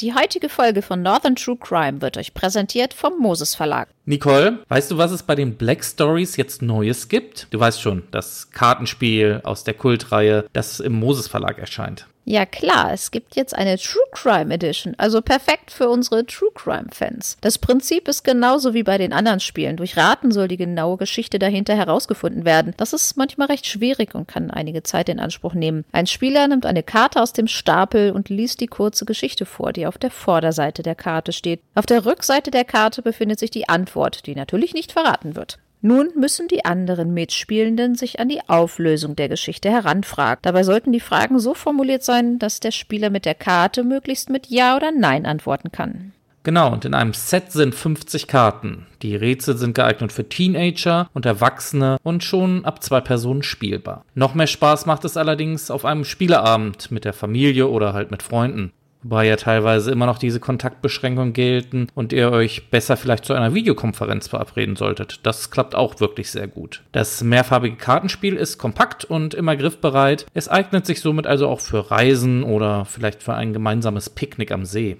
Die heutige Folge von Northern True Crime wird euch präsentiert vom Moses Verlag. Nicole, weißt du, was es bei den Black Stories jetzt Neues gibt? Du weißt schon, das Kartenspiel aus der Kultreihe, das im Moses Verlag erscheint. Ja klar, es gibt jetzt eine True Crime Edition, also perfekt für unsere True Crime Fans. Das Prinzip ist genauso wie bei den anderen Spielen. Durch Raten soll die genaue Geschichte dahinter herausgefunden werden. Das ist manchmal recht schwierig und kann einige Zeit in Anspruch nehmen. Ein Spieler nimmt eine Karte aus dem Stapel und liest die kurze Geschichte vor, die auf der Vorderseite der Karte steht. Auf der Rückseite der Karte befindet sich die Antwort, die natürlich nicht verraten wird. Nun müssen die anderen Mitspielenden sich an die Auflösung der Geschichte heranfragen. Dabei sollten die Fragen so formuliert sein, dass der Spieler mit der Karte möglichst mit Ja oder Nein antworten kann. Genau, und in einem Set sind 50 Karten. Die Rätsel sind geeignet für Teenager und Erwachsene und schon ab zwei Personen spielbar. Noch mehr Spaß macht es allerdings auf einem Spieleabend mit der Familie oder halt mit Freunden. Wobei ja teilweise immer noch diese Kontaktbeschränkungen gelten und ihr euch besser vielleicht zu einer Videokonferenz verabreden solltet. Das klappt auch wirklich sehr gut. Das mehrfarbige Kartenspiel ist kompakt und immer griffbereit. Es eignet sich somit also auch für Reisen oder vielleicht für ein gemeinsames Picknick am See.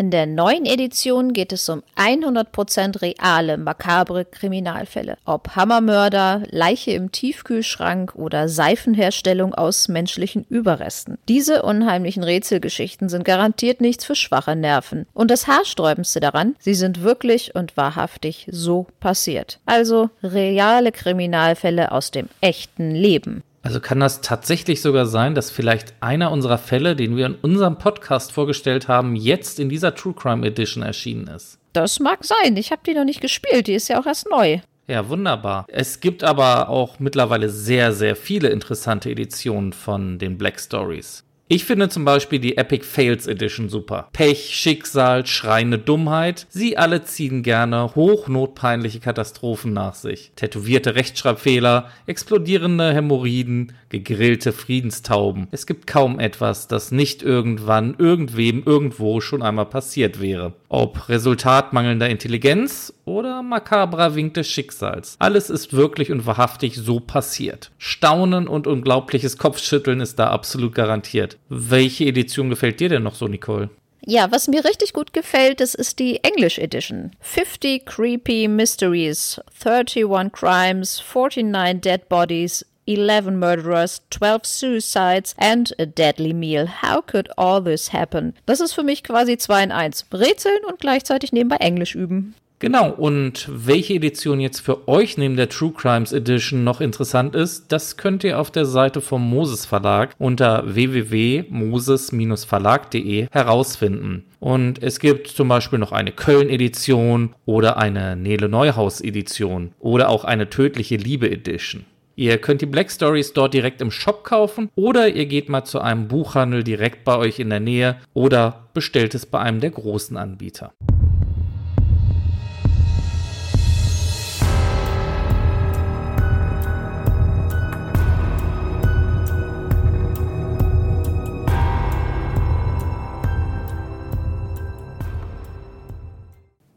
In der neuen Edition geht es um 100% reale, makabre Kriminalfälle. Ob Hammermörder, Leiche im Tiefkühlschrank oder Seifenherstellung aus menschlichen Überresten. Diese unheimlichen Rätselgeschichten sind garantiert nichts für schwache Nerven. Und das Haarsträubendste daran, sie sind wirklich und wahrhaftig so passiert. Also reale Kriminalfälle aus dem echten Leben. Also kann das tatsächlich sogar sein, dass vielleicht einer unserer Fälle, den wir in unserem Podcast vorgestellt haben, jetzt in dieser True Crime Edition erschienen ist? Das mag sein. Ich habe die noch nicht gespielt. Die ist ja auch erst neu. Ja, wunderbar. Es gibt aber auch mittlerweile sehr, sehr viele interessante Editionen von den Black Stories. Ich finde zum Beispiel die Epic Fails Edition super. Pech, Schicksal, schreiende Dummheit, sie alle ziehen gerne hochnotpeinliche Katastrophen nach sich. Tätowierte Rechtschreibfehler, explodierende Hämorrhoiden, gegrillte Friedenstauben. Es gibt kaum etwas, das nicht irgendwann irgendwem irgendwo schon einmal passiert wäre. Ob Resultat mangelnder Intelligenz oder makabrer Wink des Schicksals. Alles ist wirklich und wahrhaftig so passiert. Staunen und unglaubliches Kopfschütteln ist da absolut garantiert. Welche Edition gefällt dir denn noch so, Nicole? Ja, was mir richtig gut gefällt, das ist die English Edition. 50 Creepy Mysteries, 31 Crimes, 49 Dead Bodies, 11 murderers, 12 suicides and a deadly meal. How could all this happen? Das ist für mich quasi 2 in 1. Rätseln und gleichzeitig nebenbei Englisch üben. Genau, und welche Edition jetzt für euch neben der True Crimes Edition noch interessant ist, das könnt ihr auf der Seite vom Moses Verlag unter www.moses-verlag.de herausfinden. Und es gibt zum Beispiel noch eine Köln-Edition oder eine Nele Neuhaus-Edition oder auch eine Tödliche Liebe-Edition. Ihr könnt die Black Stories dort direkt im Shop kaufen oder ihr geht mal zu einem Buchhandel direkt bei euch in der Nähe oder bestellt es bei einem der großen Anbieter.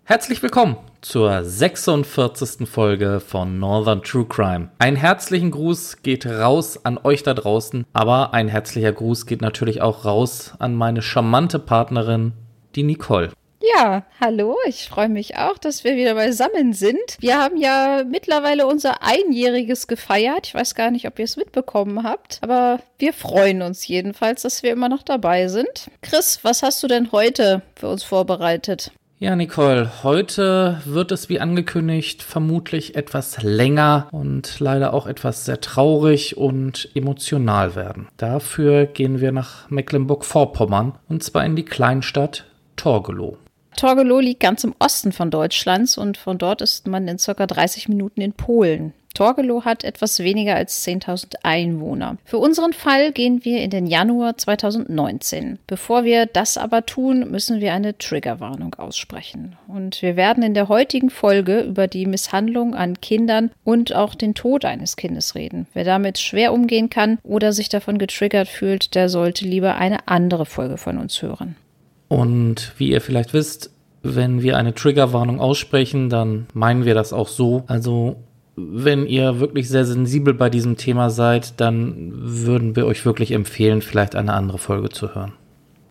Herzlich willkommen zur 46. Folge von Northern True Crime. Ein herzlichen Gruß geht raus an euch da draußen, aber ein herzlicher Gruß geht natürlich auch raus an meine charmante Partnerin, die Nicole. Ja, hallo, ich freue mich auch, dass wir wieder beisammen sind. Wir haben ja mittlerweile unser Einjähriges gefeiert. Ich weiß gar nicht, ob ihr es mitbekommen habt, aber wir freuen uns jedenfalls, dass wir immer noch dabei sind. Chris, was hast du denn heute für uns vorbereitet? Ja, Nicole, heute wird es wie angekündigt vermutlich etwas länger und leider auch etwas sehr traurig und emotional werden. Dafür gehen wir nach Mecklenburg-Vorpommern und zwar in die Kleinstadt Torgelow. Torgelow liegt ganz im Osten von Deutschlands und von dort ist man in circa 30 Minuten in Polen. Torgelow hat etwas weniger als 10.000 Einwohner. Für unseren Fall gehen wir in den Januar 2019. Bevor wir das aber tun, müssen wir eine Triggerwarnung aussprechen. Und wir werden in der heutigen Folge über die Misshandlung an Kindern und auch den Tod eines Kindes reden. Wer damit schwer umgehen kann oder sich davon getriggert fühlt, der sollte lieber eine andere Folge von uns hören. Und wie ihr vielleicht wisst, wenn wir eine Triggerwarnung aussprechen, dann meinen wir das auch so. Also wenn ihr wirklich sehr sensibel bei diesem Thema seid, dann würden wir euch wirklich empfehlen, vielleicht eine andere Folge zu hören.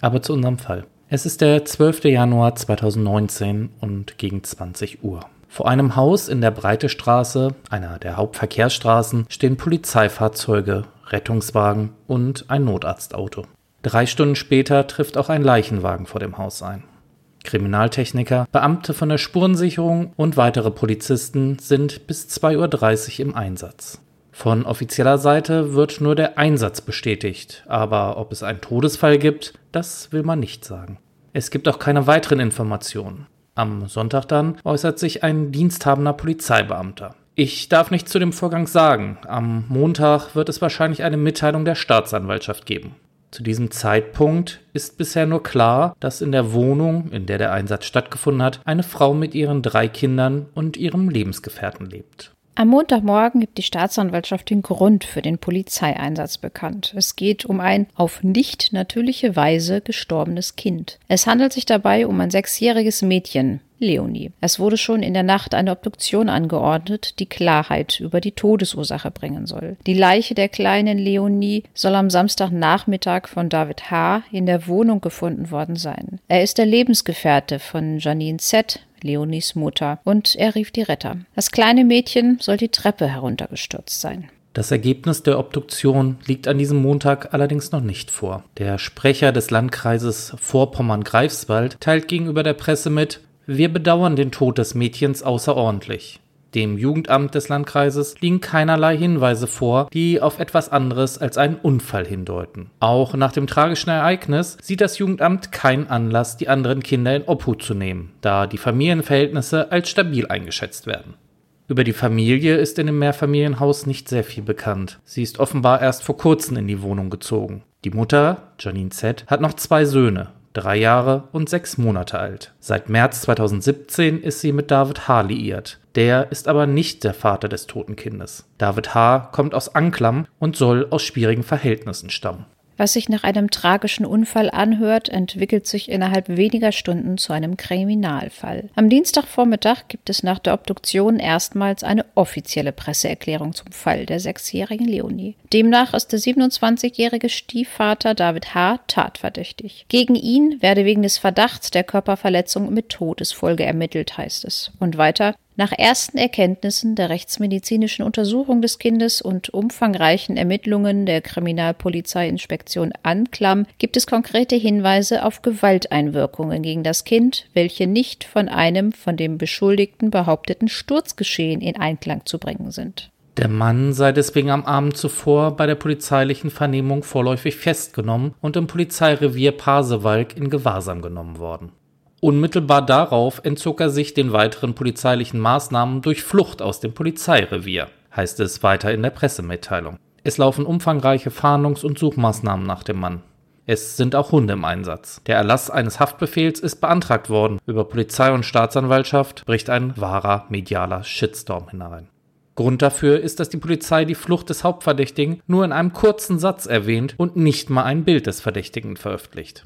Aber zu unserem Fall. Es ist der 12. Januar 2019 und gegen 20 Uhr. Vor einem Haus in der Breite Straße, einer der Hauptverkehrsstraßen, stehen Polizeifahrzeuge, Rettungswagen und ein Notarztauto. Drei Stunden später trifft auch ein Leichenwagen vor dem Haus ein. Kriminaltechniker, Beamte von der Spurensicherung und weitere Polizisten sind bis 2.30 Uhr im Einsatz. Von offizieller Seite wird nur der Einsatz bestätigt, aber ob es einen Todesfall gibt, das will man nicht sagen. Es gibt auch keine weiteren Informationen. Am Sonntag dann äußert sich ein diensthabender Polizeibeamter. Ich darf nichts zu dem Vorgang sagen. Am Montag wird es wahrscheinlich eine Mitteilung der Staatsanwaltschaft geben. Zu diesem Zeitpunkt ist bisher nur klar, dass in der Wohnung, in der der Einsatz stattgefunden hat, eine Frau mit ihren drei Kindern und ihrem Lebensgefährten lebt. Am Montagmorgen gibt die Staatsanwaltschaft den Grund für den Polizeieinsatz bekannt. Es geht um ein auf nicht natürliche Weise gestorbenes Kind. Es handelt sich dabei um ein sechsjähriges Mädchen, Leonie. Es wurde schon in der Nacht eine Obduktion angeordnet, die Klarheit über die Todesursache bringen soll. Die Leiche der kleinen Leonie soll am Samstagnachmittag von David H. in der Wohnung gefunden worden sein. Er ist der Lebensgefährte von Janine Z., Leonies Mutter, und er rief die Retter. Das kleine Mädchen soll die Treppe heruntergestürzt sein. Das Ergebnis der Obduktion liegt an diesem Montag allerdings noch nicht vor. Der Sprecher des Landkreises Vorpommern-Greifswald teilt gegenüber der Presse mit, wir bedauern den Tod des Mädchens außerordentlich. Dem Jugendamt des Landkreises liegen keinerlei Hinweise vor, die auf etwas anderes als einen Unfall hindeuten. Auch nach dem tragischen Ereignis sieht das Jugendamt keinen Anlass, die anderen Kinder in Obhut zu nehmen, da die Familienverhältnisse als stabil eingeschätzt werden. Über die Familie ist in dem Mehrfamilienhaus nicht sehr viel bekannt. Sie ist offenbar erst vor kurzem in die Wohnung gezogen. Die Mutter, Janine Z., hat noch zwei Söhne, drei Jahre und sechs Monate alt. Seit März 2017 ist sie mit David H. liiert. Der ist aber nicht der Vater des toten Kindes. David H. kommt aus Anklam und soll aus schwierigen Verhältnissen stammen. Was sich nach einem tragischen Unfall anhört, entwickelt sich innerhalb weniger Stunden zu einem Kriminalfall. Am Dienstagvormittag gibt es nach der Obduktion erstmals eine offizielle Presseerklärung zum Fall der sechsjährigen Leonie. Demnach ist der 27-jährige Stiefvater David H. tatverdächtig. Gegen ihn werde wegen des Verdachts der Körperverletzung mit Todesfolge ermittelt, heißt es. Und weiter, nach ersten Erkenntnissen der rechtsmedizinischen Untersuchung des Kindes und umfangreichen Ermittlungen der Kriminalpolizeiinspektion Anklam gibt es konkrete Hinweise auf Gewalteinwirkungen gegen das Kind, welche nicht von einem von dem Beschuldigten behaupteten Sturzgeschehen in Einklang zu bringen sind. Der Mann sei deswegen am Abend zuvor bei der polizeilichen Vernehmung vorläufig festgenommen und im Polizeirevier Pasewalk in Gewahrsam genommen worden. Unmittelbar darauf entzog er sich den weiteren polizeilichen Maßnahmen durch Flucht aus dem Polizeirevier, heißt es weiter in der Pressemitteilung. Es laufen umfangreiche Fahndungs- und Suchmaßnahmen nach dem Mann. Es sind auch Hunde im Einsatz. Der Erlass eines Haftbefehls ist beantragt worden. Über Polizei und Staatsanwaltschaft bricht ein wahrer medialer Shitstorm hinein. Grund dafür ist, dass die Polizei die Flucht des Hauptverdächtigen nur in einem kurzen Satz erwähnt und nicht mal ein Bild des Verdächtigen veröffentlicht.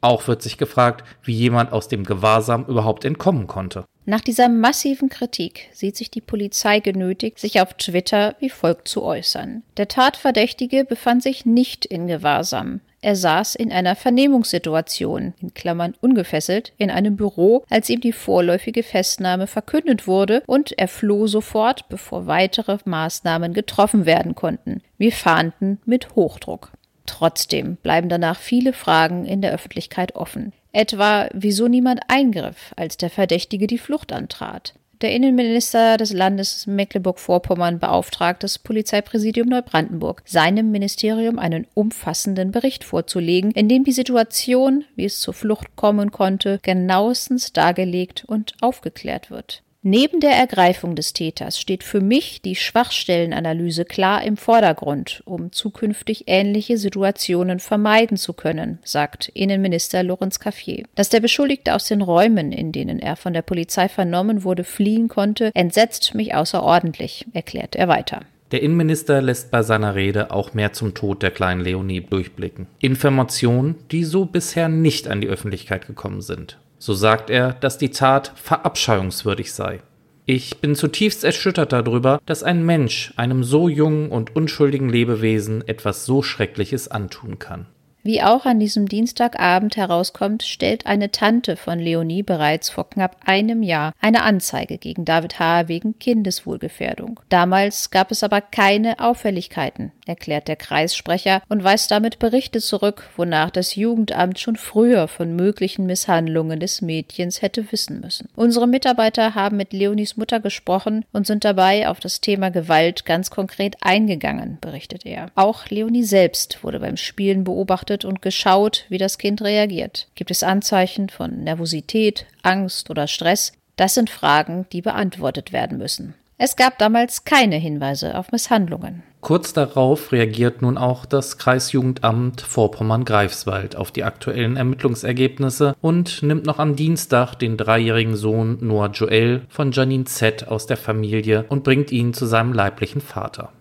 Auch wird sich gefragt, wie jemand aus dem Gewahrsam überhaupt entkommen konnte. Nach dieser massiven Kritik sieht sich die Polizei genötigt, sich auf Twitter wie folgt zu äußern. Der Tatverdächtige befand sich nicht in Gewahrsam. Er saß in einer Vernehmungssituation, in Klammern ungefesselt, in einem Büro, als ihm die vorläufige Festnahme verkündet wurde und er floh sofort, bevor weitere Maßnahmen getroffen werden konnten. Wir fahnden mit Hochdruck. Trotzdem bleiben danach viele Fragen in der Öffentlichkeit offen. Etwa, wieso niemand eingriff, als der Verdächtige die Flucht antrat. Der Innenminister des Landes Mecklenburg-Vorpommern beauftragt das Polizeipräsidium Neubrandenburg, seinem Ministerium einen umfassenden Bericht vorzulegen, in dem die Situation, wie es zur Flucht kommen konnte, genauestens dargelegt und aufgeklärt wird. Neben der Ergreifung des Täters steht für mich die Schwachstellenanalyse klar im Vordergrund, um zukünftig ähnliche Situationen vermeiden zu können, sagt Innenminister Lorenz Caffier. Dass der Beschuldigte aus den Räumen, in denen er von der Polizei vernommen wurde, fliehen konnte, entsetzt mich außerordentlich, erklärt er weiter. Der Innenminister lässt bei seiner Rede auch mehr zum Tod der kleinen Leonie durchblicken. Informationen, die so bisher nicht an die Öffentlichkeit gekommen sind. So sagt er, dass die Tat verabscheuungswürdig sei. Ich bin zutiefst erschüttert darüber, dass ein Mensch einem so jungen und unschuldigen Lebewesen etwas so Schreckliches antun kann. Wie auch an diesem Dienstagabend herauskommt, stellt eine Tante von Leonie bereits vor knapp einem Jahr eine Anzeige gegen David H. wegen Kindeswohlgefährdung. Damals gab es aber keine Auffälligkeiten, erklärt der Kreissprecher und weist damit Berichte zurück, wonach das Jugendamt schon früher von möglichen Misshandlungen des Mädchens hätte wissen müssen. Unsere Mitarbeiter haben mit Leonies Mutter gesprochen und sind dabei auf das Thema Gewalt ganz konkret eingegangen, berichtet er. Auch Leonie selbst wurde beim Spielen beobachtet beobachtet und geschaut, wie das Kind reagiert. Gibt es Anzeichen von Nervosität, Angst oder Stress? Das sind Fragen, die beantwortet werden müssen. Es gab damals keine Hinweise auf Misshandlungen. Kurz darauf reagiert nun auch das Kreisjugendamt Vorpommern-Greifswald auf die aktuellen Ermittlungsergebnisse und nimmt noch am Dienstag den dreijährigen Sohn Noah Joel von Janine Z aus der Familie und bringt ihn zu seinem leiblichen Vater.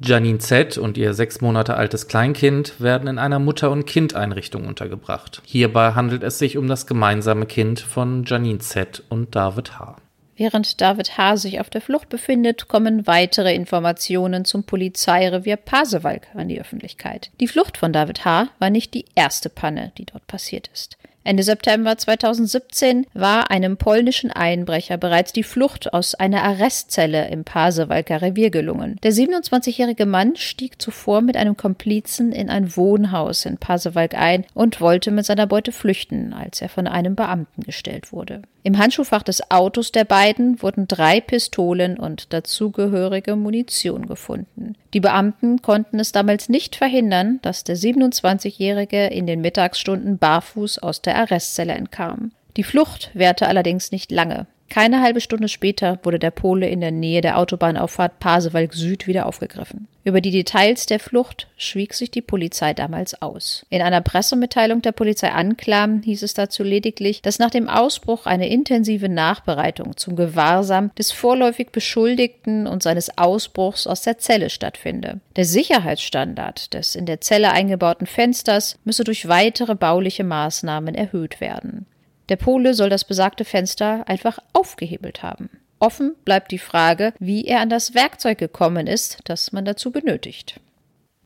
Janine Z. und ihr sechs Monate altes Kleinkind werden in einer Mutter- und Kindeinrichtung untergebracht. Hierbei handelt es sich um das gemeinsame Kind von Janine Z. und David H. Während David H. sich auf der Flucht befindet, kommen weitere Informationen zum Polizeirevier Pasewalk an die Öffentlichkeit. Die Flucht von David H. war nicht die erste Panne, die dort passiert ist. Ende September 2017 war einem polnischen Einbrecher bereits die Flucht aus einer Arrestzelle im Pasewalker Revier gelungen. Der 27-jährige Mann stieg zuvor mit einem Komplizen in ein Wohnhaus in Pasewalk ein und wollte mit seiner Beute flüchten, als er von einem Beamten gestellt wurde. Im Handschuhfach des Autos der beiden wurden drei Pistolen und dazugehörige Munition gefunden. Die Beamten konnten es damals nicht verhindern, dass der 27-Jährige in den Mittagsstunden barfuß aus der Arrestzelle entkam. Die Flucht währte allerdings nicht lange. Keine halbe Stunde später wurde der Pole in der Nähe der Autobahnauffahrt Pasewalk Süd wieder aufgegriffen. Über die Details der Flucht schwieg sich die Polizei damals aus. In einer Pressemitteilung der Polizei Anklam hieß es dazu lediglich, dass nach dem Ausbruch eine intensive Nachbereitung zum Gewahrsam des vorläufig Beschuldigten und seines Ausbruchs aus der Zelle stattfinde. Der Sicherheitsstandard des in der Zelle eingebauten Fensters müsse durch weitere bauliche Maßnahmen erhöht werden. Der Pole soll das besagte Fenster einfach aufgehebelt haben. Offen bleibt die Frage, wie er an das Werkzeug gekommen ist, das man dazu benötigt.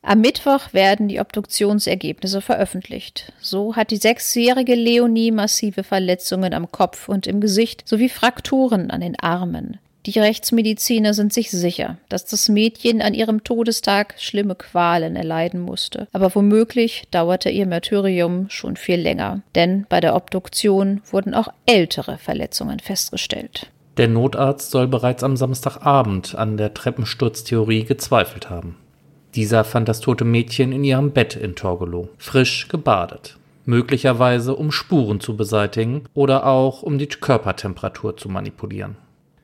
Am Mittwoch werden die Obduktionsergebnisse veröffentlicht. So hat die sechsjährige Leonie massive Verletzungen am Kopf und im Gesicht sowie Frakturen an den Armen. Die Rechtsmediziner sind sich sicher, dass das Mädchen an ihrem Todestag schlimme Qualen erleiden musste. Aber womöglich dauerte ihr Martyrium schon viel länger, denn bei der Obduktion wurden auch ältere Verletzungen festgestellt. Der Notarzt soll bereits am Samstagabend an der Treppensturztheorie gezweifelt haben. Dieser fand das tote Mädchen in ihrem Bett in Torgelow, frisch gebadet. Möglicherweise um Spuren zu beseitigen oder auch um die Körpertemperatur zu manipulieren.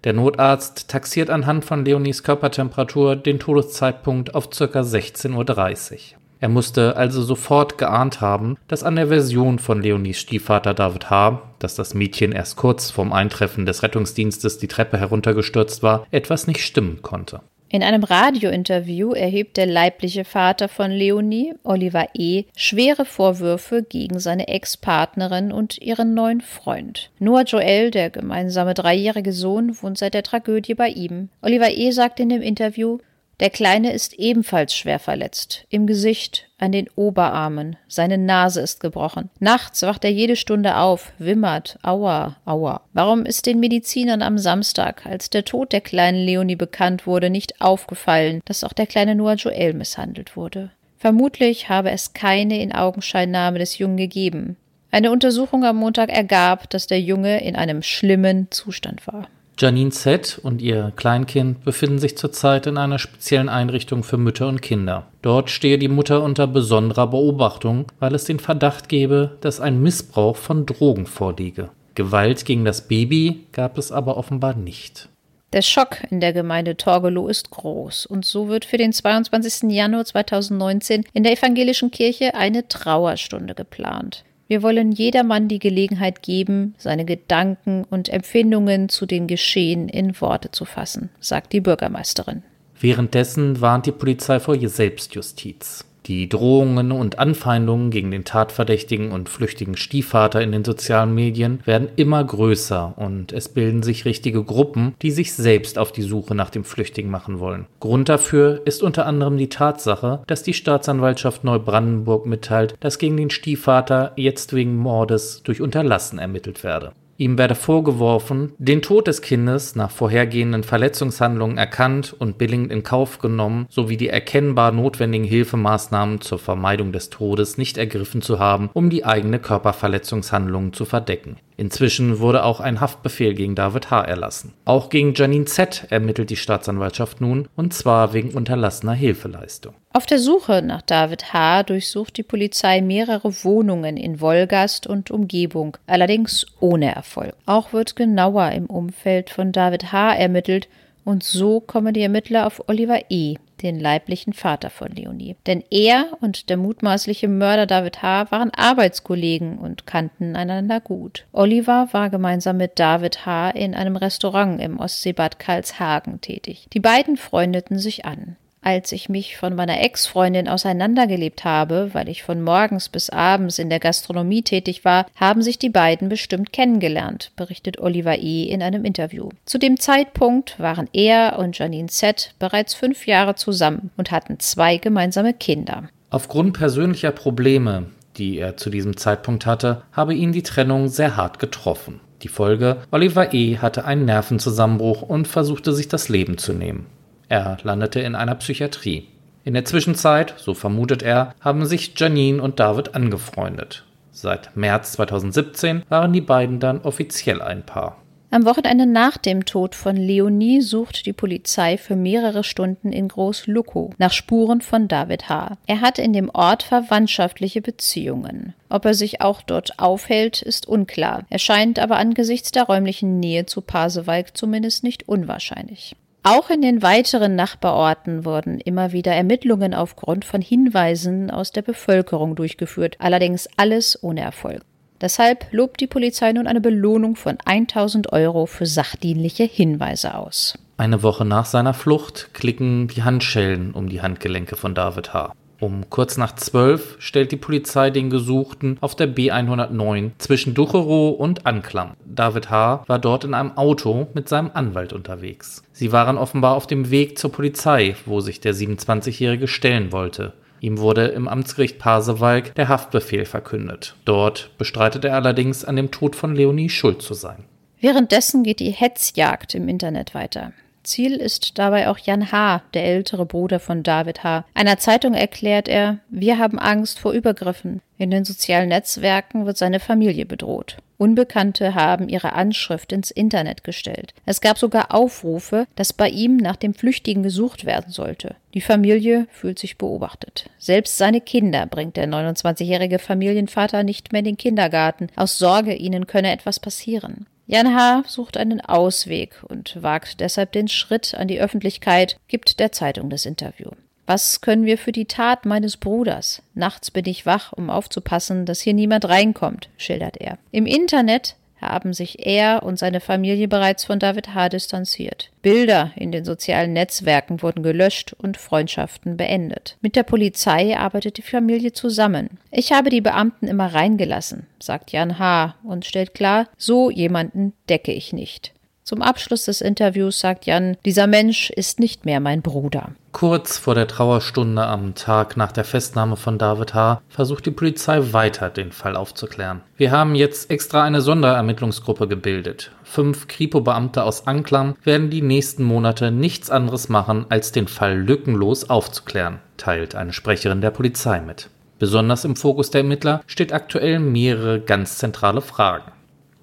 Der Notarzt taxiert anhand von Leonies Körpertemperatur den Todeszeitpunkt auf ca. 16.30 Uhr. Er musste also sofort geahnt haben, dass an der Version von Leonies Stiefvater David H., dass das Mädchen erst kurz vorm Eintreffen des Rettungsdienstes die Treppe heruntergestürzt war, etwas nicht stimmen konnte. In einem Radiointerview erhebt der leibliche Vater von Leonie, Oliver E., schwere Vorwürfe gegen seine Ex-Partnerin und ihren neuen Freund. Noah Joel, der gemeinsame dreijährige Sohn, wohnt seit der Tragödie bei ihm. Oliver E. sagt in dem Interview, der Kleine ist ebenfalls schwer verletzt. Im Gesicht, an den Oberarmen. Seine Nase ist gebrochen. Nachts wacht er jede Stunde auf, wimmert. Aua, aua. Warum ist den Medizinern am Samstag, als der Tod der kleinen Leonie bekannt wurde, nicht aufgefallen, dass auch der kleine Noah Joel misshandelt wurde? Vermutlich habe es keine in Augenscheinnahme des Jungen gegeben. Eine Untersuchung am Montag ergab, dass der Junge in einem schlimmen Zustand war. Janine Z. und ihr Kleinkind befinden sich zurzeit in einer speziellen Einrichtung für Mütter und Kinder. Dort stehe die Mutter unter besonderer Beobachtung, weil es den Verdacht gebe, dass ein Missbrauch von Drogen vorliege. Gewalt gegen das Baby gab es aber offenbar nicht. Der Schock in der Gemeinde Torgelow ist groß und so wird für den 22. Januar 2019 in der evangelischen Kirche eine Trauerstunde geplant. Wir wollen jedermann die Gelegenheit geben, seine Gedanken und Empfindungen zu den Geschehen in Worte zu fassen, sagt die Bürgermeisterin. Währenddessen warnt die Polizei vor Selbstjustiz. Die Drohungen und Anfeindungen gegen den Tatverdächtigen und flüchtigen Stiefvater in den sozialen Medien werden immer größer und es bilden sich richtige Gruppen, die sich selbst auf die Suche nach dem Flüchtigen machen wollen. Grund dafür ist unter anderem die Tatsache, dass die Staatsanwaltschaft Neubrandenburg mitteilt, dass gegen den Stiefvater jetzt wegen Mordes durch Unterlassen ermittelt werde. Ihm werde vorgeworfen, den Tod des Kindes nach vorhergehenden Verletzungshandlungen erkannt und billigend in Kauf genommen sowie die erkennbar notwendigen Hilfemaßnahmen zur Vermeidung des Todes nicht ergriffen zu haben, um die eigene Körperverletzungshandlungen zu verdecken. Inzwischen wurde auch ein Haftbefehl gegen David H. erlassen. Auch gegen Janine Z. ermittelt die Staatsanwaltschaft nun, und zwar wegen unterlassener Hilfeleistung. Auf der Suche nach David H. durchsucht die Polizei mehrere Wohnungen in Wolgast und Umgebung, allerdings ohne Erfolg. Auch wird genauer im Umfeld von David H. ermittelt und so kommen die Ermittler auf Oliver E., den leiblichen Vater von Leonie. Denn er und der mutmaßliche Mörder David H. waren Arbeitskollegen und kannten einander gut. Oliver war gemeinsam mit David H. in einem Restaurant im Ostseebad Karlshagen tätig. Die beiden freundeten sich an als ich mich von meiner Ex-Freundin auseinandergelebt habe, weil ich von morgens bis abends in der Gastronomie tätig war, haben sich die beiden bestimmt kennengelernt, berichtet Oliver E. in einem Interview. Zu dem Zeitpunkt waren er und Janine Z. bereits fünf Jahre zusammen und hatten zwei gemeinsame Kinder. Aufgrund persönlicher Probleme, die er zu diesem Zeitpunkt hatte, habe ihn die Trennung sehr hart getroffen. Die Folge, Oliver E. hatte einen Nervenzusammenbruch und versuchte sich das Leben zu nehmen. Er landete in einer Psychiatrie. In der Zwischenzeit, so vermutet er, haben sich Janine und David angefreundet. Seit März 2017 waren die beiden dann offiziell ein Paar. Am Wochenende nach dem Tod von Leonie sucht die Polizei für mehrere Stunden in Groß-Lukow nach Spuren von David H. Er hat in dem Ort verwandtschaftliche Beziehungen. Ob er sich auch dort aufhält, ist unklar. Er scheint aber angesichts der räumlichen Nähe zu Pasewalk zumindest nicht unwahrscheinlich. Auch in den weiteren Nachbarorten wurden immer wieder Ermittlungen aufgrund von Hinweisen aus der Bevölkerung durchgeführt, allerdings alles ohne Erfolg. Deshalb lobt die Polizei nun eine Belohnung von 1000 Euro für sachdienliche Hinweise aus. Eine Woche nach seiner Flucht klicken die Handschellen um die Handgelenke von David H. Um kurz nach zwölf stellt die Polizei den Gesuchten auf der B109 zwischen Ducherow und Anklam. David H. war dort in einem Auto mit seinem Anwalt unterwegs. Sie waren offenbar auf dem Weg zur Polizei, wo sich der 27-Jährige stellen wollte. Ihm wurde im Amtsgericht Pasewalk der Haftbefehl verkündet. Dort bestreitet er allerdings, an dem Tod von Leonie schuld zu sein. Währenddessen geht die Hetzjagd im Internet weiter. Ziel ist dabei auch Jan H., der ältere Bruder von David H. Einer Zeitung erklärt er, wir haben Angst vor Übergriffen. In den sozialen Netzwerken wird seine Familie bedroht. Unbekannte haben ihre Anschrift ins Internet gestellt. Es gab sogar Aufrufe, dass bei ihm nach dem Flüchtigen gesucht werden sollte. Die Familie fühlt sich beobachtet. Selbst seine Kinder bringt der 29-jährige Familienvater nicht mehr in den Kindergarten, aus Sorge, ihnen könne etwas passieren. Jan H. sucht einen Ausweg und wagt deshalb den Schritt an die Öffentlichkeit, gibt der Zeitung das Interview. Was können wir für die Tat meines Bruders? Nachts bin ich wach, um aufzupassen, dass hier niemand reinkommt, schildert er. Im Internet haben sich er und seine Familie bereits von David H. distanziert. Bilder in den sozialen Netzwerken wurden gelöscht und Freundschaften beendet. Mit der Polizei arbeitet die Familie zusammen. Ich habe die Beamten immer reingelassen, sagt Jan H. und stellt klar, so jemanden decke ich nicht. Zum Abschluss des Interviews sagt Jan, dieser Mensch ist nicht mehr mein Bruder. Kurz vor der Trauerstunde am Tag nach der Festnahme von David H. versucht die Polizei weiter, den Fall aufzuklären. Wir haben jetzt extra eine Sonderermittlungsgruppe gebildet. Fünf Kripo-Beamte aus Anklam werden die nächsten Monate nichts anderes machen, als den Fall lückenlos aufzuklären, teilt eine Sprecherin der Polizei mit. Besonders im Fokus der Ermittler steht aktuell mehrere ganz zentrale Fragen.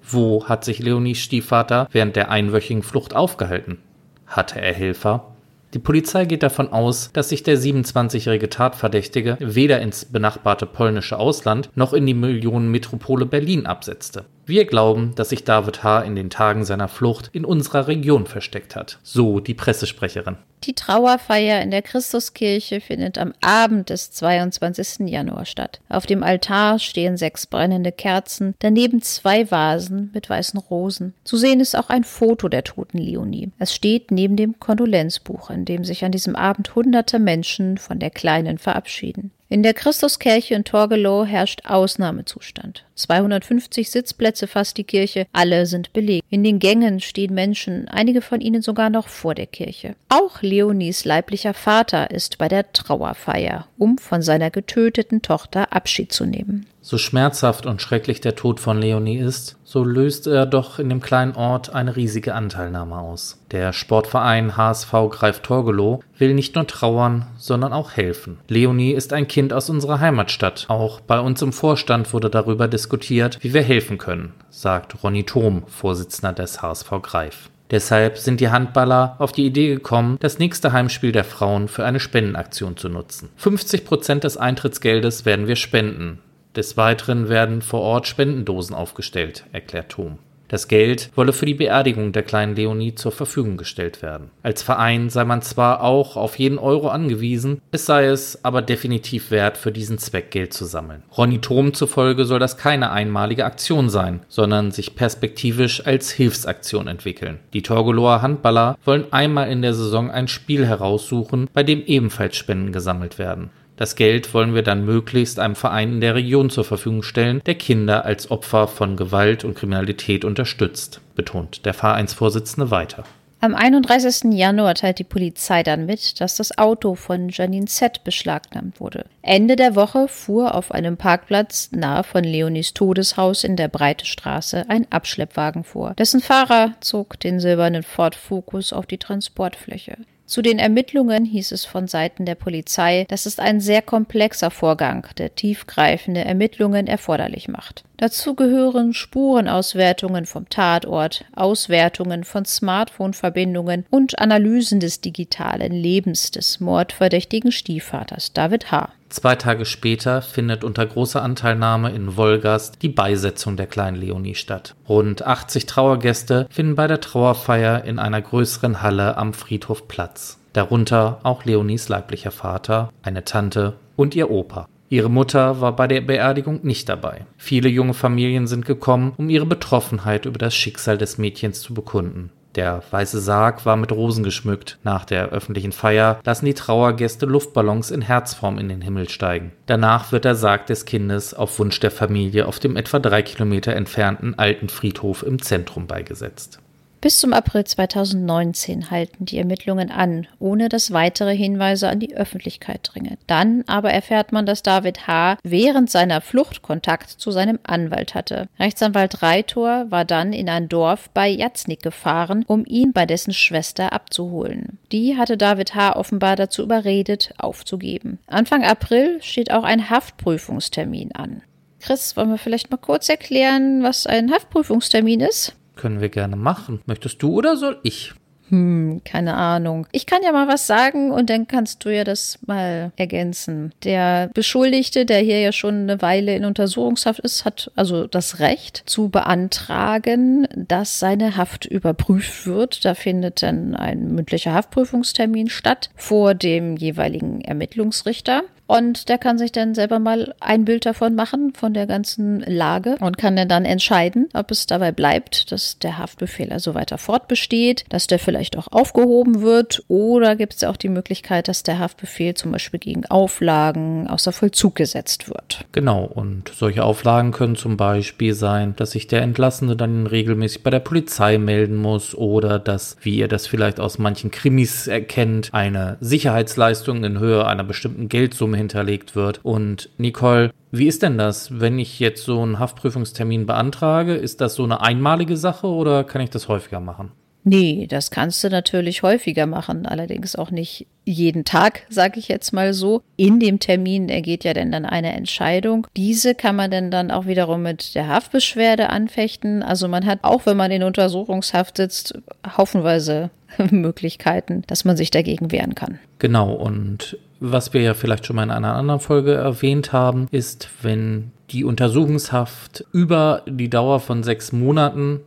Wo hat sich Leonies Stiefvater während der einwöchigen Flucht aufgehalten? Hatte er Helfer? Die Polizei geht davon aus, dass sich der 27-jährige Tatverdächtige weder ins benachbarte polnische Ausland noch in die Millionenmetropole Berlin absetzte. Wir glauben, dass sich David H. in den Tagen seiner Flucht in unserer Region versteckt hat, so die Pressesprecherin. Die Trauerfeier in der Christuskirche findet am Abend des 22. Januar statt. Auf dem Altar stehen sechs brennende Kerzen, daneben zwei Vasen mit weißen Rosen. Zu sehen ist auch ein Foto der toten Leonie. Es steht neben dem Kondolenzbuch, in dem sich an diesem Abend hunderte Menschen von der Kleinen verabschieden. In der Christuskirche in Torgelow herrscht Ausnahmezustand. 250 Sitzplätze fasst die Kirche, alle sind belegt. In den Gängen stehen Menschen, einige von ihnen sogar noch vor der Kirche. Auch Leonies leiblicher Vater ist bei der Trauerfeier, um von seiner getöteten Tochter Abschied zu nehmen. So schmerzhaft und schrecklich der Tod von Leonie ist, so löst er doch in dem kleinen Ort eine riesige Anteilnahme aus. Der Sportverein HSV Greif Torgelow will nicht nur trauern, sondern auch helfen. Leonie ist ein Kind aus unserer Heimatstadt. Auch bei uns im Vorstand wurde darüber diskutiert, wie wir helfen können, sagt Ronny Thom, Vorsitzender des HSV Greif. Deshalb sind die Handballer auf die Idee gekommen, das nächste Heimspiel der Frauen für eine Spendenaktion zu nutzen. 50 Prozent des Eintrittsgeldes werden wir spenden. Des Weiteren werden vor Ort Spendendosen aufgestellt, erklärt Thom. Das Geld wolle für die Beerdigung der kleinen Leonie zur Verfügung gestellt werden. Als Verein sei man zwar auch auf jeden Euro angewiesen, es sei es aber definitiv wert, für diesen Zweck Geld zu sammeln. Ronny Thom zufolge soll das keine einmalige Aktion sein, sondern sich perspektivisch als Hilfsaktion entwickeln. Die Torgelower Handballer wollen einmal in der Saison ein Spiel heraussuchen, bei dem ebenfalls Spenden gesammelt werden. Das Geld wollen wir dann möglichst einem Verein in der Region zur Verfügung stellen, der Kinder als Opfer von Gewalt und Kriminalität unterstützt, betont der Vereinsvorsitzende weiter. Am 31. Januar teilt die Polizei dann mit, dass das Auto von Janine Z beschlagnahmt wurde. Ende der Woche fuhr auf einem Parkplatz nahe von Leonis Todeshaus in der Breite Straße ein Abschleppwagen vor. Dessen Fahrer zog den silbernen Ford Focus auf die Transportfläche. Zu den Ermittlungen hieß es von Seiten der Polizei, dass es ein sehr komplexer Vorgang, der tiefgreifende Ermittlungen erforderlich macht. Dazu gehören Spurenauswertungen vom Tatort, Auswertungen von Smartphone-Verbindungen und Analysen des digitalen Lebens des mordverdächtigen Stiefvaters David H. Zwei Tage später findet unter großer Anteilnahme in Wolgast die Beisetzung der kleinen Leonie statt. Rund 80 Trauergäste finden bei der Trauerfeier in einer größeren Halle am Friedhof Platz. Darunter auch Leonies leiblicher Vater, eine Tante und ihr Opa. Ihre Mutter war bei der Beerdigung nicht dabei. Viele junge Familien sind gekommen, um ihre Betroffenheit über das Schicksal des Mädchens zu bekunden. Der weiße Sarg war mit Rosen geschmückt. Nach der öffentlichen Feier lassen die Trauergäste Luftballons in Herzform in den Himmel steigen. Danach wird der Sarg des Kindes auf Wunsch der Familie auf dem etwa drei Kilometer entfernten alten Friedhof im Zentrum beigesetzt. Bis zum April 2019 halten die Ermittlungen an, ohne dass weitere Hinweise an die Öffentlichkeit dringen. Dann aber erfährt man, dass David H. während seiner Flucht Kontakt zu seinem Anwalt hatte. Rechtsanwalt Reitor war dann in ein Dorf bei Jatznik gefahren, um ihn bei dessen Schwester abzuholen. Die hatte David H. offenbar dazu überredet, aufzugeben. Anfang April steht auch ein Haftprüfungstermin an. Chris, wollen wir vielleicht mal kurz erklären, was ein Haftprüfungstermin ist? Können wir gerne machen. Möchtest du oder soll ich? Hm, keine Ahnung. Ich kann ja mal was sagen und dann kannst du ja das mal ergänzen. Der Beschuldigte, der hier ja schon eine Weile in Untersuchungshaft ist, hat also das Recht zu beantragen, dass seine Haft überprüft wird. Da findet dann ein mündlicher Haftprüfungstermin statt vor dem jeweiligen Ermittlungsrichter. Und der kann sich dann selber mal ein Bild davon machen, von der ganzen Lage und kann dann entscheiden, ob es dabei bleibt, dass der Haftbefehl also weiter fortbesteht, dass der vielleicht auch aufgehoben wird oder gibt es auch die Möglichkeit, dass der Haftbefehl zum Beispiel gegen Auflagen außer Vollzug gesetzt wird. Genau, und solche Auflagen können zum Beispiel sein, dass sich der Entlassene dann regelmäßig bei der Polizei melden muss oder dass, wie ihr das vielleicht aus manchen Krimis erkennt, eine Sicherheitsleistung in Höhe einer bestimmten Geldsumme hinterlegt wird. Und Nicole, wie ist denn das, wenn ich jetzt so einen Haftprüfungstermin beantrage? Ist das so eine einmalige Sache oder kann ich das häufiger machen? Nee, das kannst du natürlich häufiger machen, allerdings auch nicht jeden Tag, sage ich jetzt mal so. In dem Termin ergeht ja denn dann eine Entscheidung. Diese kann man denn dann auch wiederum mit der Haftbeschwerde anfechten. Also man hat auch, wenn man in Untersuchungshaft sitzt, haufenweise Möglichkeiten, dass man sich dagegen wehren kann. Genau, und was wir ja vielleicht schon mal in einer anderen Folge erwähnt haben, ist, wenn die Untersuchungshaft über die Dauer von sechs Monaten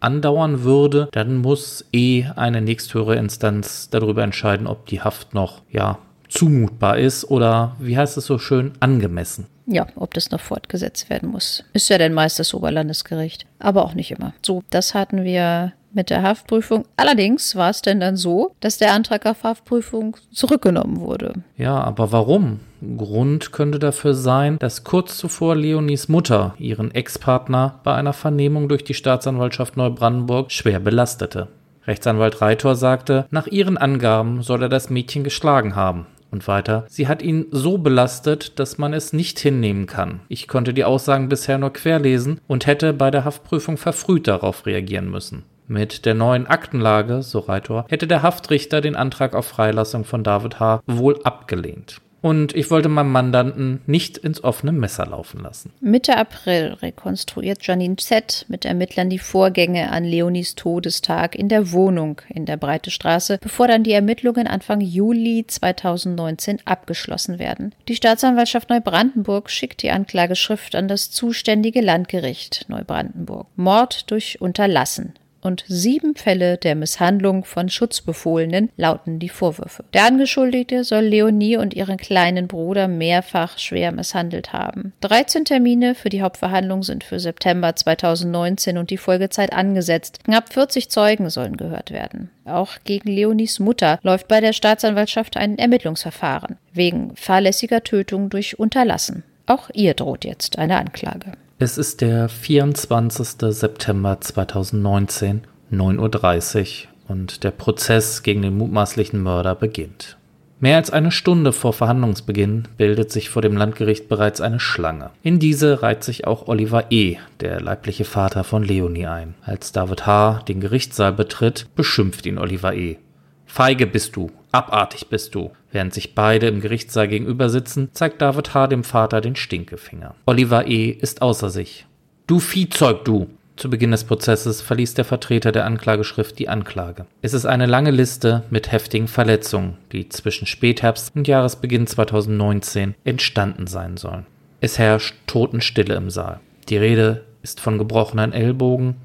andauern würde, dann muss eh eine nächsthöhere Instanz darüber entscheiden, ob die Haft noch, ja, zumutbar ist oder, wie heißt es so schön, angemessen. Ja, ob das noch fortgesetzt werden muss. Ist ja dann meist das Oberlandesgericht, aber auch nicht immer. So, das hatten wir mit der Haftprüfung. Allerdings war es denn dann so, dass der Antrag auf Haftprüfung zurückgenommen wurde. Ja, aber warum? Grund könnte dafür sein, dass kurz zuvor Leonies Mutter ihren Ex-Partner bei einer Vernehmung durch die Staatsanwaltschaft Neubrandenburg schwer belastete. Rechtsanwalt Reitor sagte, nach ihren Angaben soll er das Mädchen geschlagen haben. Und weiter, sie hat ihn so belastet, dass man es nicht hinnehmen kann. Ich konnte die Aussagen bisher nur querlesen und hätte bei der Haftprüfung verfrüht darauf reagieren müssen. Mit der neuen Aktenlage, so Reitor, hätte der Haftrichter den Antrag auf Freilassung von David H. wohl abgelehnt. Und ich wollte meinem Mandanten nicht ins offene Messer laufen lassen. Mitte April rekonstruiert Janine Z. mit Ermittlern die Vorgänge an Leonis Todestag in der Wohnung in der Breite Straße, bevor dann die Ermittlungen Anfang Juli 2019 abgeschlossen werden. Die Staatsanwaltschaft Neubrandenburg schickt die Anklageschrift an das zuständige Landgericht Neubrandenburg. Mord durch Unterlassen und sieben Fälle der Misshandlung von Schutzbefohlenen lauten die Vorwürfe. Der Angeschuldigte soll Leonie und ihren kleinen Bruder mehrfach schwer misshandelt haben. 13 Termine für die Hauptverhandlung sind für September 2019 und die Folgezeit angesetzt. Knapp 40 Zeugen sollen gehört werden. Auch gegen Leonies Mutter läuft bei der Staatsanwaltschaft ein Ermittlungsverfahren wegen fahrlässiger Tötung durch Unterlassen. Auch ihr droht jetzt eine Anklage. Es ist der 24. September 2019, 9.30 Uhr und der Prozess gegen den mutmaßlichen Mörder beginnt. Mehr als eine Stunde vor Verhandlungsbeginn bildet sich vor dem Landgericht bereits eine Schlange. In diese reiht sich auch Oliver E., der leibliche Vater von Leonie, ein. Als David H. den Gerichtssaal betritt, beschimpft ihn Oliver E. Feige bist du, abartig bist du. Während sich beide im Gerichtssaal gegenüber sitzen, zeigt David H. dem Vater den Stinkefinger. Oliver E. ist außer sich. Du Viehzeug, du! Zu Beginn des Prozesses verließ der Vertreter der Anklageschrift die Anklage. Es ist eine lange Liste mit heftigen Verletzungen, die zwischen Spätherbst und Jahresbeginn 2019 entstanden sein sollen. Es herrscht Totenstille im Saal. Die Rede ist von gebrochenen Ellbogen,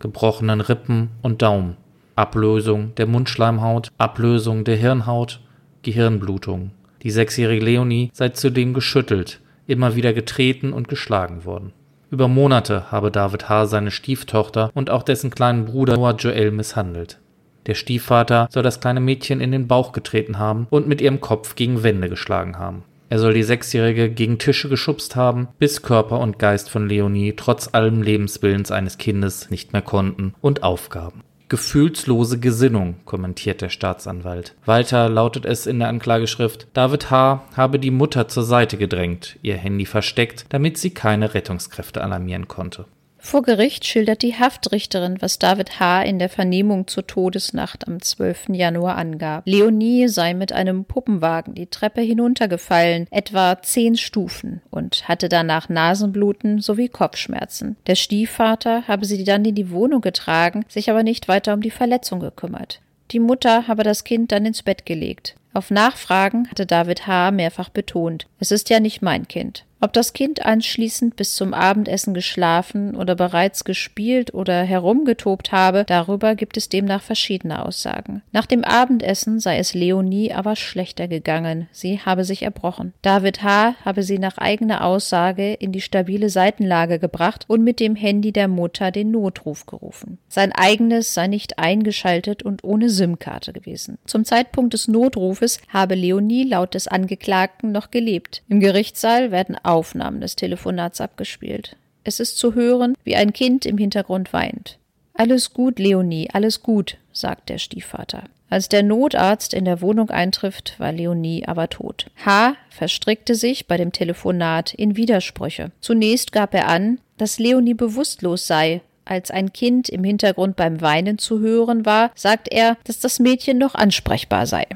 gebrochenen Rippen und Daumen. Ablösung der Mundschleimhaut, Ablösung der Hirnhaut, Gehirnblutung. Die sechsjährige Leonie sei zudem geschüttelt, immer wieder getreten und geschlagen worden. Über Monate habe David H. seine Stieftochter und auch dessen kleinen Bruder Noah Joel misshandelt. Der Stiefvater soll das kleine Mädchen in den Bauch getreten haben und mit ihrem Kopf gegen Wände geschlagen haben. Er soll die Sechsjährige gegen Tische geschubst haben, bis Körper und Geist von Leonie trotz allem Lebenswillens eines Kindes nicht mehr konnten und aufgaben. Gefühlslose Gesinnung, kommentiert der Staatsanwalt. Weiter lautet es in der Anklageschrift, David H. habe die Mutter zur Seite gedrängt, ihr Handy versteckt, damit sie keine Rettungskräfte alarmieren konnte. Vor Gericht schildert die Haftrichterin, was David H. in der Vernehmung zur Todesnacht am 12. Januar angab. Leonie sei mit einem Puppenwagen die Treppe hinuntergefallen, etwa zehn Stufen, und hatte danach Nasenbluten sowie Kopfschmerzen. Der Stiefvater habe sie dann in die Wohnung getragen, sich aber nicht weiter um die Verletzung gekümmert. Die Mutter habe das Kind dann ins Bett gelegt. Auf Nachfragen hatte David H. mehrfach betont, es ist ja nicht mein Kind. Ob das Kind anschließend bis zum Abendessen geschlafen oder bereits gespielt oder herumgetobt habe, darüber gibt es demnach verschiedene Aussagen. Nach dem Abendessen sei es Leonie aber schlechter gegangen, sie habe sich erbrochen. David H. habe sie nach eigener Aussage in die stabile Seitenlage gebracht und mit dem Handy der Mutter den Notruf gerufen. Sein eigenes sei nicht eingeschaltet und ohne SIM-Karte gewesen. Zum Zeitpunkt des Notrufes habe Leonie laut des Angeklagten noch gelebt. Im Gerichtssaal werden Aufnahmen des Telefonats abgespielt. Es ist zu hören, wie ein Kind im Hintergrund weint. Alles gut, Leonie, alles gut, sagt der Stiefvater. Als der Notarzt in der Wohnung eintrifft, war Leonie aber tot. H. verstrickte sich bei dem Telefonat in Widersprüche. Zunächst gab er an, dass Leonie bewusstlos sei. Als ein Kind im Hintergrund beim Weinen zu hören war, sagt er, dass das Mädchen noch ansprechbar sei.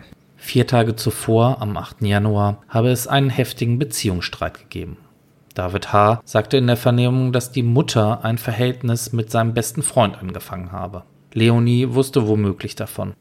Vier Tage zuvor, am 8. Januar, habe es einen heftigen Beziehungsstreit gegeben. David H. sagte in der Vernehmung, dass die Mutter ein Verhältnis mit seinem besten Freund angefangen habe. Leonie wusste womöglich davon.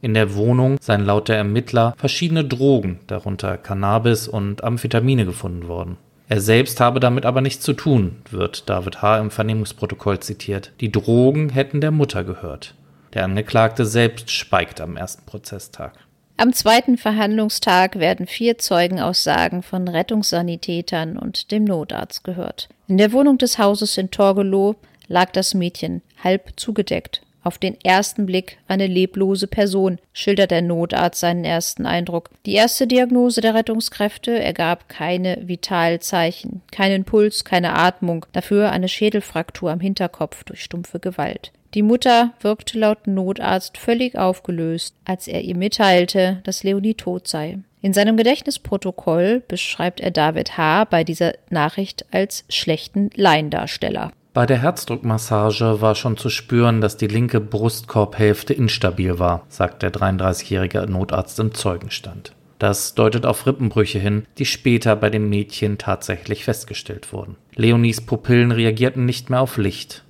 In der Wohnung seien laut der Ermittler verschiedene Drogen, darunter Cannabis und Amphetamine, gefunden worden. Er selbst habe damit aber nichts zu tun, wird David H. im Vernehmungsprotokoll zitiert. Die Drogen hätten der Mutter gehört. Der Angeklagte selbst schweigt am ersten Prozesstag. Am zweiten Verhandlungstag werden vier Zeugenaussagen von Rettungssanitätern und dem Notarzt gehört. In der Wohnung des Hauses in Torgelow lag das Mädchen halb zugedeckt. Auf den ersten Blick eine leblose Person, schildert der Notarzt seinen ersten Eindruck. Die erste Diagnose der Rettungskräfte ergab keine Vitalzeichen, keinen Puls, keine Atmung, dafür eine Schädelfraktur am Hinterkopf durch stumpfe Gewalt. Die Mutter wirkte laut Notarzt völlig aufgelöst, als er ihr mitteilte, dass Leonie tot sei. In seinem Gedächtnisprotokoll beschreibt er David H. bei dieser Nachricht als schlechten Laiendarsteller. Bei der Herzdruckmassage war schon zu spüren, dass die linke Brustkorbhälfte instabil war, sagt der 33-jährige Notarzt im Zeugenstand. Das deutet auf Rippenbrüche hin, die später bei dem Mädchen tatsächlich festgestellt wurden. Leonies Pupillen reagierten nicht mehr auf Licht.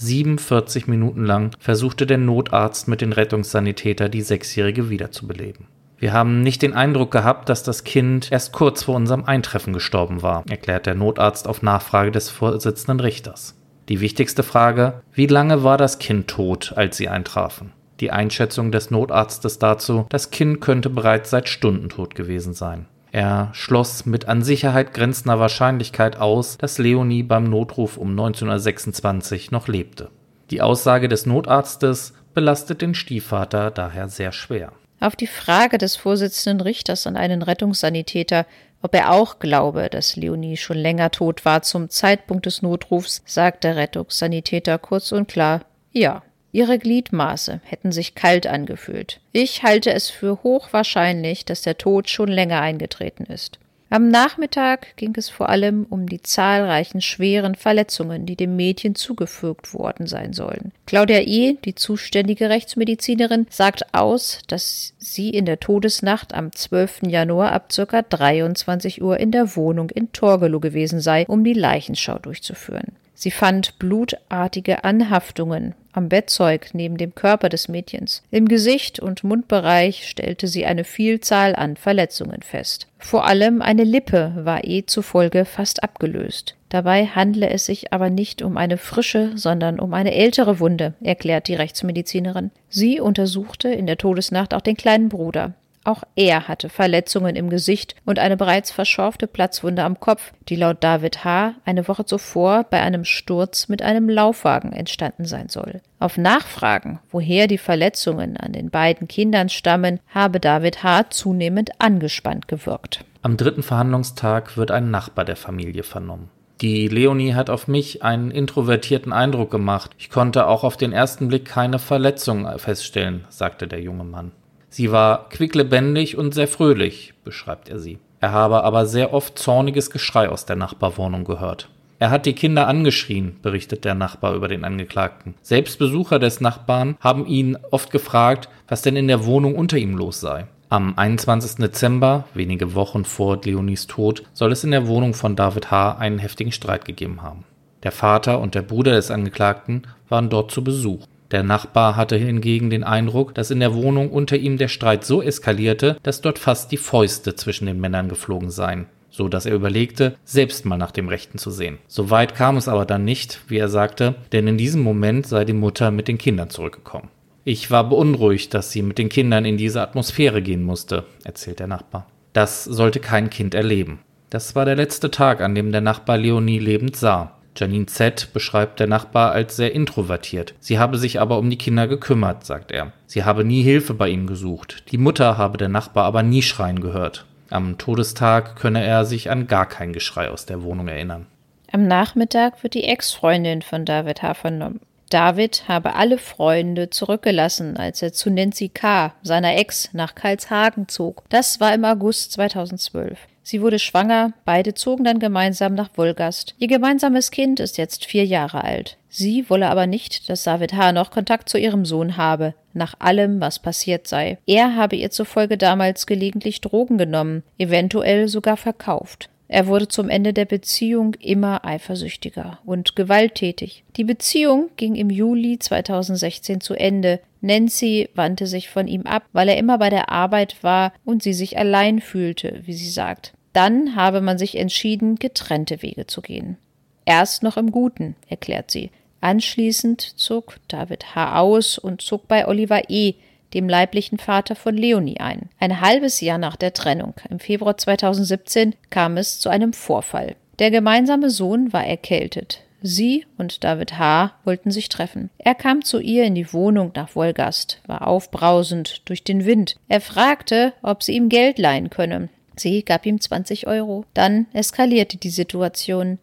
47 Minuten lang versuchte der Notarzt mit den Rettungssanitäter die Sechsjährige wiederzubeleben. Wir haben nicht den Eindruck gehabt, dass das Kind erst kurz vor unserem Eintreffen gestorben war, erklärt der Notarzt auf Nachfrage des Vorsitzenden Richters. Die wichtigste Frage, wie lange war das Kind tot, als sie eintrafen? Die Einschätzung des Notarztes dazu, das Kind könnte bereits seit Stunden tot gewesen sein. Er schloss mit an Sicherheit grenzender Wahrscheinlichkeit aus, dass Leonie beim Notruf um 1926 noch lebte. Die Aussage des Notarztes belastet den Stiefvater daher sehr schwer. Auf die Frage des Vorsitzenden Richters an einen Rettungssanitäter, ob er auch glaube, dass Leonie schon länger tot war zum Zeitpunkt des Notrufs, sagt der Rettungssanitäter kurz und klar Ja. Ihre Gliedmaße hätten sich kalt angefühlt. Ich halte es für hochwahrscheinlich, dass der Tod schon länger eingetreten ist. Am Nachmittag ging es vor allem um die zahlreichen schweren Verletzungen, die dem Mädchen zugefügt worden sein sollen. Claudia E., die zuständige Rechtsmedizinerin, sagt aus, dass sie in der Todesnacht am 12. Januar ab ca. 23 Uhr in der Wohnung in Torgelow gewesen sei, um die Leichenschau durchzuführen. Sie fand blutartige Anhaftungen am Bettzeug neben dem Körper des Mädchens. Im Gesicht und Mundbereich stellte sie eine Vielzahl an Verletzungen fest. Vor allem eine Lippe war eh zufolge fast abgelöst. Dabei handle es sich aber nicht um eine frische, sondern um eine ältere Wunde, erklärt die Rechtsmedizinerin. Sie untersuchte in der Todesnacht auch den kleinen Bruder. Auch er hatte Verletzungen im Gesicht und eine bereits verschorfte Platzwunde am Kopf, die laut David H. eine Woche zuvor bei einem Sturz mit einem Laufwagen entstanden sein soll. Auf Nachfragen, woher die Verletzungen an den beiden Kindern stammen, habe David H. zunehmend angespannt gewirkt. Am dritten Verhandlungstag wird ein Nachbar der Familie vernommen. Die Leonie hat auf mich einen introvertierten Eindruck gemacht. Ich konnte auch auf den ersten Blick keine Verletzung feststellen, sagte der junge Mann. Sie war quicklebendig und sehr fröhlich, beschreibt er sie. Er habe aber sehr oft zorniges Geschrei aus der Nachbarwohnung gehört. Er hat die Kinder angeschrien, berichtet der Nachbar über den Angeklagten. Selbst Besucher des Nachbarn haben ihn oft gefragt, was denn in der Wohnung unter ihm los sei. Am 21. Dezember, wenige Wochen vor Leonis Tod, soll es in der Wohnung von David H. einen heftigen Streit gegeben haben. Der Vater und der Bruder des Angeklagten waren dort zu Besuch. Der Nachbar hatte hingegen den Eindruck, dass in der Wohnung unter ihm der Streit so eskalierte, dass dort fast die Fäuste zwischen den Männern geflogen seien, so dass er überlegte, selbst mal nach dem Rechten zu sehen. So weit kam es aber dann nicht, wie er sagte, denn in diesem Moment sei die Mutter mit den Kindern zurückgekommen. Ich war beunruhigt, dass sie mit den Kindern in diese Atmosphäre gehen musste, erzählt der Nachbar. Das sollte kein Kind erleben. Das war der letzte Tag, an dem der Nachbar Leonie lebend sah. Janine Z. beschreibt der Nachbar als sehr introvertiert. Sie habe sich aber um die Kinder gekümmert, sagt er. Sie habe nie Hilfe bei ihnen gesucht. Die Mutter habe der Nachbar aber nie schreien gehört. Am Todestag könne er sich an gar kein Geschrei aus der Wohnung erinnern. Am Nachmittag wird die Ex-Freundin von David H. vernommen. David habe alle Freunde zurückgelassen, als er zu Nancy K., seiner Ex, nach Karlshagen zog. Das war im August 2012. Sie wurde schwanger, beide zogen dann gemeinsam nach Wolgast. Ihr gemeinsames Kind ist jetzt vier Jahre alt. Sie wolle aber nicht, dass David H. noch Kontakt zu ihrem Sohn habe, nach allem, was passiert sei. Er habe ihr zufolge damals gelegentlich Drogen genommen, eventuell sogar verkauft. Er wurde zum Ende der Beziehung immer eifersüchtiger und gewalttätig. Die Beziehung ging im Juli 2016 zu Ende. Nancy wandte sich von ihm ab, weil er immer bei der Arbeit war und sie sich allein fühlte, wie sie sagt. Dann habe man sich entschieden, getrennte Wege zu gehen. Erst noch im Guten, erklärt sie. Anschließend zog David H. aus und zog bei Oliver E., dem leiblichen Vater von Leonie, ein. Ein halbes Jahr nach der Trennung, im Februar 2017, kam es zu einem Vorfall. Der gemeinsame Sohn war erkältet. Sie und David H. wollten sich treffen. Er kam zu ihr in die Wohnung nach Wolgast, war aufbrausend durch den Wind. Er fragte, ob sie ihm Geld leihen könne. Sie gab ihm 20 Euro. Dann eskalierte die Situation.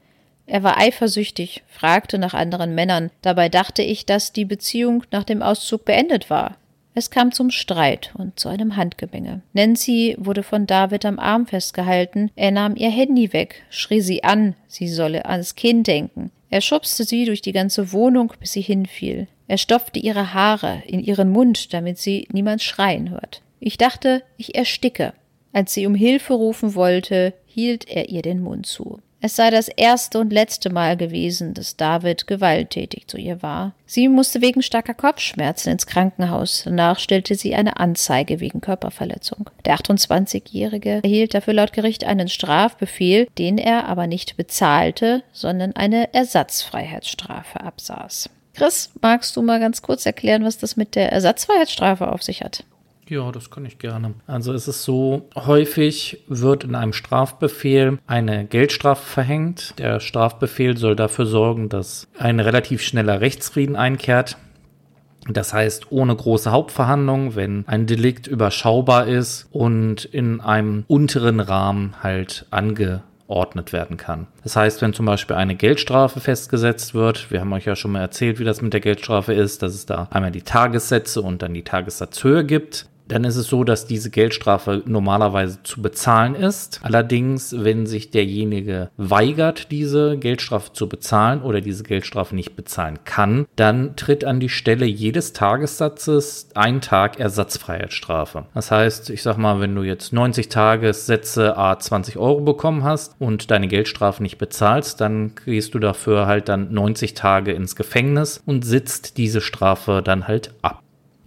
Er war eifersüchtig, fragte nach anderen Männern. Dabei dachte ich, dass die Beziehung nach dem Auszug beendet war. Es kam zum Streit und zu einem Handgemenge. Nancy wurde von David am Arm festgehalten. Er nahm ihr Handy weg, schrie sie an, sie solle ans Kind denken. Er schubste sie durch die ganze Wohnung, bis sie hinfiel. Er stopfte ihre Haare in ihren Mund, damit sie niemand schreien hört. Ich dachte, ich ersticke. Als sie um Hilfe rufen wollte, hielt er ihr den Mund zu. Es sei das erste und letzte Mal gewesen, dass David gewalttätig zu ihr war. Sie musste wegen starker Kopfschmerzen ins Krankenhaus. Danach stellte sie eine Anzeige wegen Körperverletzung. Der 28-Jährige erhielt dafür laut Gericht einen Strafbefehl, den er aber nicht bezahlte, sondern eine Ersatzfreiheitsstrafe absaß. Chris, magst du mal ganz kurz erklären, was das mit der Ersatzfreiheitsstrafe auf sich hat? Ja, das kann ich gerne. Also es ist so, häufig wird in einem Strafbefehl eine Geldstrafe verhängt. Der Strafbefehl soll dafür sorgen, dass ein relativ schneller Rechtsfrieden einkehrt. Das heißt, ohne große Hauptverhandlung, wenn ein Delikt überschaubar ist und in einem unteren Rahmen halt angeordnet werden kann. Das heißt, wenn zum Beispiel eine Geldstrafe festgesetzt wird, wir haben euch ja schon mal erzählt, wie das mit der Geldstrafe ist, dass es da einmal die Tagessätze und dann die Tagessatzhöhe gibt dann ist es so, dass diese Geldstrafe normalerweise zu bezahlen ist. Allerdings, wenn sich derjenige weigert, diese Geldstrafe zu bezahlen oder diese Geldstrafe nicht bezahlen kann, dann tritt an die Stelle jedes Tagessatzes ein Tag Ersatzfreiheitsstrafe. Das heißt, ich sag mal, wenn du jetzt 90 Tagessätze a 20 Euro bekommen hast und deine Geldstrafe nicht bezahlst, dann gehst du dafür halt dann 90 Tage ins Gefängnis und sitzt diese Strafe dann halt ab.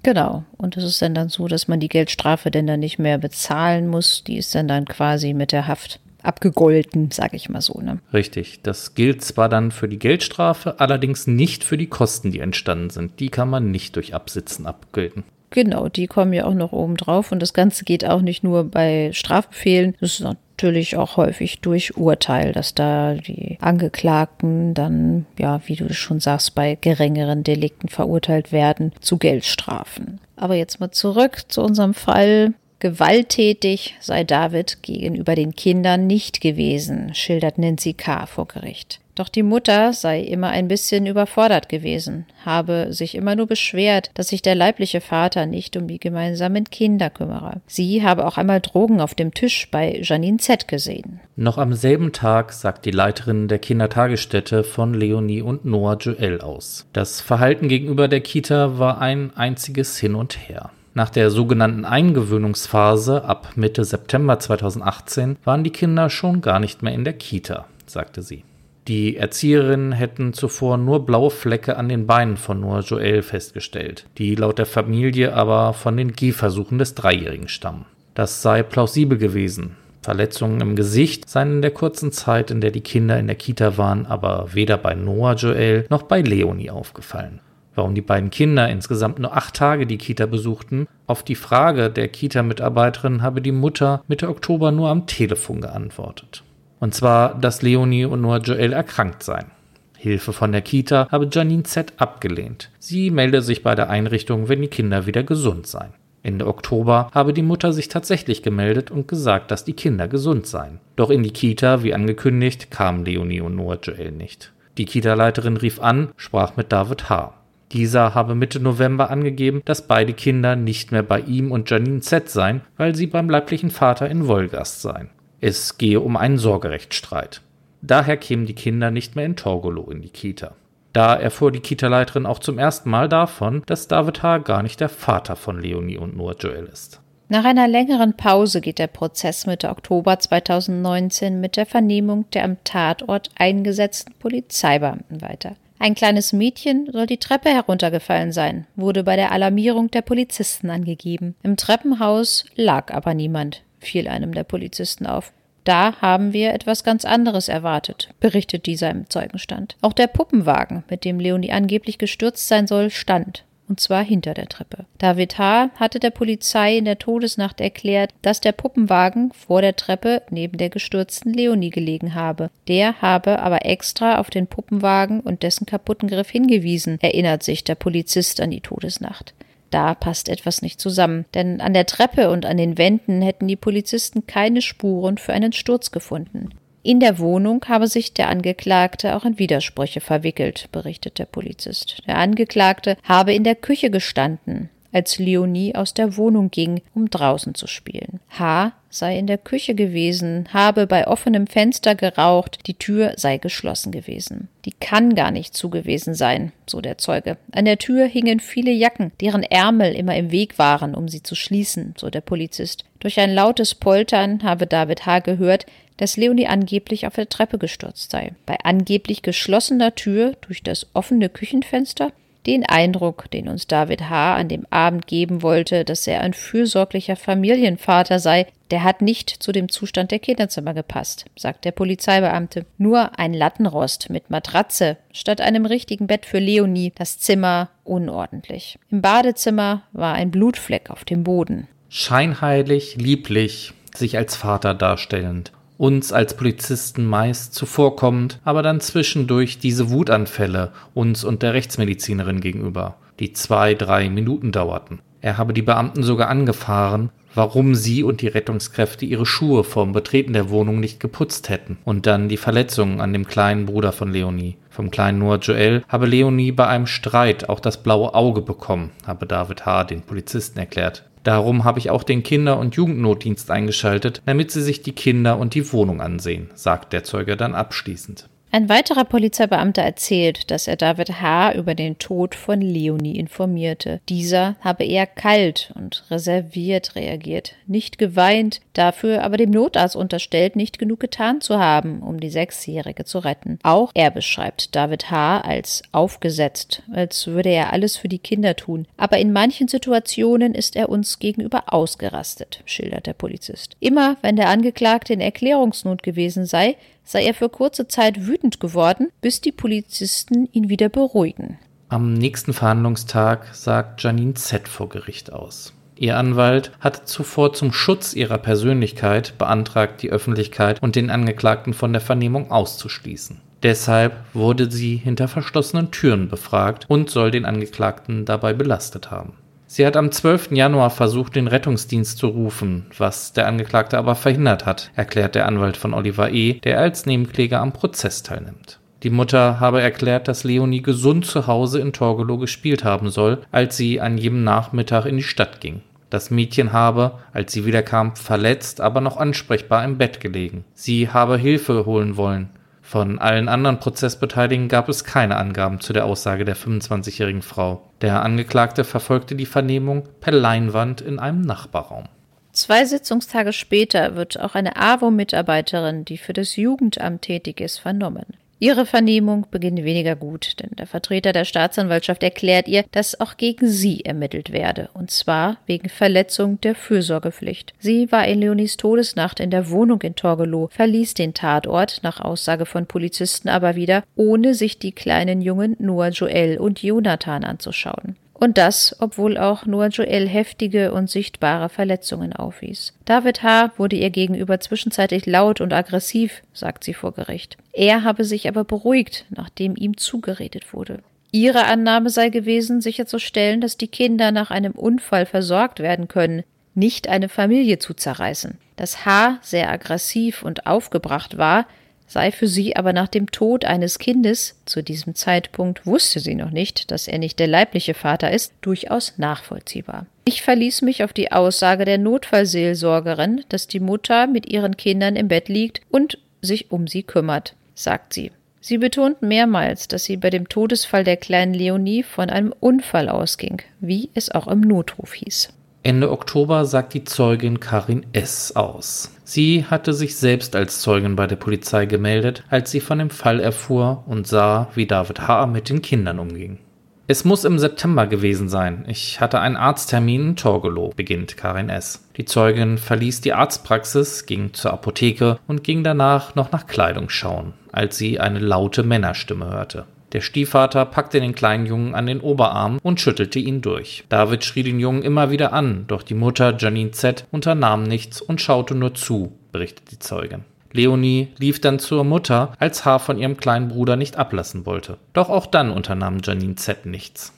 Genau. Und es ist dann dann so, dass man die Geldstrafe denn dann nicht mehr bezahlen muss. Die ist dann dann quasi mit der Haft abgegolten, sage ich mal so. Ne? Richtig. Das gilt zwar dann für die Geldstrafe, allerdings nicht für die Kosten, die entstanden sind. Die kann man nicht durch Absitzen abgelten. Genau, die kommen ja auch noch oben drauf. Und das Ganze geht auch nicht nur bei Strafbefehlen. Das ist natürlich auch häufig durch Urteil, dass da die Angeklagten dann, ja, wie du schon sagst, bei geringeren Delikten verurteilt werden zu Geldstrafen. Aber jetzt mal zurück zu unserem Fall. Gewalttätig sei David gegenüber den Kindern nicht gewesen, schildert Nancy K. vor Gericht. Doch die Mutter sei immer ein bisschen überfordert gewesen, habe sich immer nur beschwert, dass sich der leibliche Vater nicht um die gemeinsamen Kinder kümmere. Sie habe auch einmal Drogen auf dem Tisch bei Janine Z gesehen. Noch am selben Tag sagt die Leiterin der Kindertagesstätte von Leonie und Noah Joel aus. Das Verhalten gegenüber der Kita war ein einziges Hin und Her. Nach der sogenannten Eingewöhnungsphase ab Mitte September 2018 waren die Kinder schon gar nicht mehr in der Kita, sagte sie. Die Erzieherinnen hätten zuvor nur blaue Flecke an den Beinen von Noah Joel festgestellt, die laut der Familie aber von den Gehversuchen des Dreijährigen stammen. Das sei plausibel gewesen. Verletzungen im Gesicht seien in der kurzen Zeit, in der die Kinder in der Kita waren, aber weder bei Noah Joel noch bei Leonie aufgefallen. Warum die beiden Kinder insgesamt nur acht Tage die Kita besuchten, auf die Frage der Kita-Mitarbeiterin habe die Mutter Mitte Oktober nur am Telefon geantwortet. Und zwar, dass Leonie und Noah Joel erkrankt seien. Hilfe von der Kita habe Janine Z abgelehnt. Sie melde sich bei der Einrichtung, wenn die Kinder wieder gesund seien. Ende Oktober habe die Mutter sich tatsächlich gemeldet und gesagt, dass die Kinder gesund seien. Doch in die Kita, wie angekündigt, kamen Leonie und Noah Joel nicht. Die Kita-Leiterin rief an, sprach mit David H. Dieser habe Mitte November angegeben, dass beide Kinder nicht mehr bei ihm und Janine Z seien, weil sie beim leiblichen Vater in Wolgast seien. Es gehe um einen Sorgerechtsstreit. Daher kämen die Kinder nicht mehr in Torgolo in die Kita. Da erfuhr die Kita-Leiterin auch zum ersten Mal davon, dass David H. gar nicht der Vater von Leonie und Noah Joel ist. Nach einer längeren Pause geht der Prozess Mitte Oktober 2019 mit der Vernehmung der am Tatort eingesetzten Polizeibeamten weiter. Ein kleines Mädchen soll die Treppe heruntergefallen sein, wurde bei der Alarmierung der Polizisten angegeben. Im Treppenhaus lag aber niemand fiel einem der Polizisten auf. Da haben wir etwas ganz anderes erwartet, berichtet dieser im Zeugenstand. Auch der Puppenwagen, mit dem Leonie angeblich gestürzt sein soll, stand. Und zwar hinter der Treppe. David H. hatte der Polizei in der Todesnacht erklärt, dass der Puppenwagen vor der Treppe neben der gestürzten Leonie gelegen habe. Der habe aber extra auf den Puppenwagen und dessen kaputten Griff hingewiesen, erinnert sich der Polizist an die Todesnacht. Da passt etwas nicht zusammen, denn an der Treppe und an den Wänden hätten die Polizisten keine Spuren für einen Sturz gefunden. In der Wohnung habe sich der Angeklagte auch in Widersprüche verwickelt, berichtet der Polizist. Der Angeklagte habe in der Küche gestanden, als Leonie aus der Wohnung ging, um draußen zu spielen. H. sei in der Küche gewesen, habe bei offenem Fenster geraucht, die Tür sei geschlossen gewesen. Die kann gar nicht zu gewesen sein, so der Zeuge. An der Tür hingen viele Jacken, deren Ärmel immer im Weg waren, um sie zu schließen, so der Polizist. Durch ein lautes Poltern habe David H. gehört, dass Leonie angeblich auf der Treppe gestürzt sei. Bei angeblich geschlossener Tür durch das offene Küchenfenster den Eindruck, den uns David H. an dem Abend geben wollte, dass er ein fürsorglicher Familienvater sei, der hat nicht zu dem Zustand der Kinderzimmer gepasst, sagt der Polizeibeamte. Nur ein Lattenrost mit Matratze statt einem richtigen Bett für Leonie, das Zimmer unordentlich. Im Badezimmer war ein Blutfleck auf dem Boden. Scheinheilig, lieblich, sich als Vater darstellend uns als Polizisten meist zuvorkommend, aber dann zwischendurch diese Wutanfälle uns und der Rechtsmedizinerin gegenüber, die zwei, drei Minuten dauerten. Er habe die Beamten sogar angefahren, warum sie und die Rettungskräfte ihre Schuhe vorm Betreten der Wohnung nicht geputzt hätten. Und dann die Verletzungen an dem kleinen Bruder von Leonie. Vom kleinen Noah Joel habe Leonie bei einem Streit auch das blaue Auge bekommen, habe David H. den Polizisten erklärt. Darum habe ich auch den Kinder- und Jugendnotdienst eingeschaltet, damit sie sich die Kinder und die Wohnung ansehen, sagt der Zeuge dann abschließend. Ein weiterer Polizeibeamter erzählt, dass er David H. über den Tod von Leonie informierte. Dieser habe eher kalt und reserviert reagiert, nicht geweint, dafür aber dem Notarzt unterstellt, nicht genug getan zu haben, um die Sechsjährige zu retten. Auch er beschreibt David H. als aufgesetzt, als würde er alles für die Kinder tun. Aber in manchen Situationen ist er uns gegenüber ausgerastet, schildert der Polizist. Immer wenn der Angeklagte in Erklärungsnot gewesen sei, sei er für kurze Zeit wütend geworden, bis die Polizisten ihn wieder beruhigen. Am nächsten Verhandlungstag sagt Janine Z vor Gericht aus. Ihr Anwalt hatte zuvor zum Schutz ihrer Persönlichkeit beantragt, die Öffentlichkeit und den Angeklagten von der Vernehmung auszuschließen. Deshalb wurde sie hinter verschlossenen Türen befragt und soll den Angeklagten dabei belastet haben. Sie hat am 12. Januar versucht, den Rettungsdienst zu rufen, was der Angeklagte aber verhindert hat, erklärt der Anwalt von Oliver E., der als Nebenkläger am Prozess teilnimmt. Die Mutter habe erklärt, dass Leonie gesund zu Hause in Torgelow gespielt haben soll, als sie an jedem Nachmittag in die Stadt ging. Das Mädchen habe, als sie wiederkam, verletzt, aber noch ansprechbar im Bett gelegen. Sie habe Hilfe holen wollen. Von allen anderen Prozessbeteiligten gab es keine Angaben zu der Aussage der 25-jährigen Frau. Der Angeklagte verfolgte die Vernehmung per Leinwand in einem Nachbarraum. Zwei Sitzungstage später wird auch eine AWO-Mitarbeiterin, die für das Jugendamt tätig ist, vernommen. Ihre Vernehmung beginnt weniger gut, denn der Vertreter der Staatsanwaltschaft erklärt ihr, dass auch gegen sie ermittelt werde, und zwar wegen Verletzung der Fürsorgepflicht. Sie war in Leonis Todesnacht in der Wohnung in Torgelow, verließ den Tatort nach Aussage von Polizisten aber wieder, ohne sich die kleinen Jungen Noah Joel und Jonathan anzuschauen. Und das, obwohl auch Noah Joel heftige und sichtbare Verletzungen aufwies. David H. wurde ihr gegenüber zwischenzeitlich laut und aggressiv, sagt sie vor Gericht. Er habe sich aber beruhigt, nachdem ihm zugeredet wurde. Ihre Annahme sei gewesen, sicherzustellen, dass die Kinder nach einem Unfall versorgt werden können, nicht eine Familie zu zerreißen. Dass H. sehr aggressiv und aufgebracht war, sei für sie aber nach dem Tod eines Kindes, zu diesem Zeitpunkt wusste sie noch nicht, dass er nicht der leibliche Vater ist, durchaus nachvollziehbar. Ich verließ mich auf die Aussage der Notfallseelsorgerin, dass die Mutter mit ihren Kindern im Bett liegt und sich um sie kümmert, sagt sie. Sie betont mehrmals, dass sie bei dem Todesfall der kleinen Leonie von einem Unfall ausging, wie es auch im Notruf hieß. Ende Oktober sagt die Zeugin Karin S. aus. Sie hatte sich selbst als Zeugin bei der Polizei gemeldet, als sie von dem Fall erfuhr und sah, wie David H. mit den Kindern umging. Es muss im September gewesen sein. Ich hatte einen Arzttermin in Torgelow, beginnt Karin S. Die Zeugin verließ die Arztpraxis, ging zur Apotheke und ging danach noch nach Kleidung schauen, als sie eine laute Männerstimme hörte. Der Stiefvater packte den kleinen Jungen an den Oberarm und schüttelte ihn durch. David schrie den Jungen immer wieder an, doch die Mutter Janine Z. unternahm nichts und schaute nur zu, berichtet die Zeugin. Leonie lief dann zur Mutter, als H. von ihrem kleinen Bruder nicht ablassen wollte. Doch auch dann unternahm Janine Z. nichts.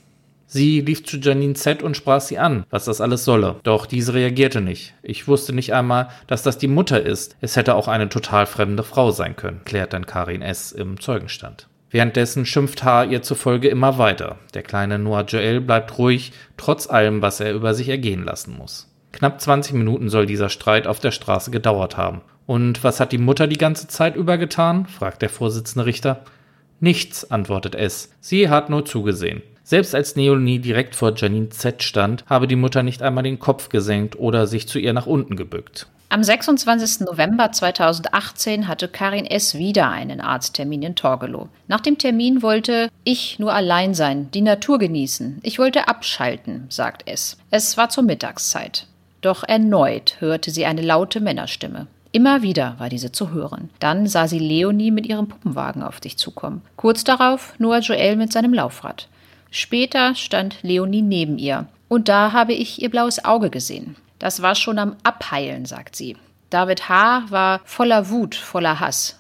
Sie lief zu Janine Z. und sprach sie an, was das alles solle. Doch diese reagierte nicht. Ich wusste nicht einmal, dass das die Mutter ist. Es hätte auch eine total fremde Frau sein können, klärt dann Karin S. im Zeugenstand. Währenddessen schimpft H. ihr zufolge immer weiter. Der kleine Noah Joel bleibt ruhig, trotz allem, was er über sich ergehen lassen muss. Knapp 20 Minuten soll dieser Streit auf der Straße gedauert haben. Und was hat die Mutter die ganze Zeit über getan? fragt der Vorsitzende Richter. Nichts, antwortet S. Sie hat nur zugesehen. Selbst als Neonie direkt vor Janine Z stand, habe die Mutter nicht einmal den Kopf gesenkt oder sich zu ihr nach unten gebückt. Am 26. November 2018 hatte Karin S. wieder einen Arzttermin in Torgelow. Nach dem Termin wollte ich nur allein sein, die Natur genießen. Ich wollte abschalten, sagt S. Es war zur Mittagszeit. Doch erneut hörte sie eine laute Männerstimme. Immer wieder war diese zu hören. Dann sah sie Leonie mit ihrem Puppenwagen auf sich zukommen. Kurz darauf Noah Joel mit seinem Laufrad. Später stand Leonie neben ihr. Und da habe ich ihr blaues Auge gesehen. Das war schon am Abheilen, sagt sie. David H. war voller Wut, voller Hass.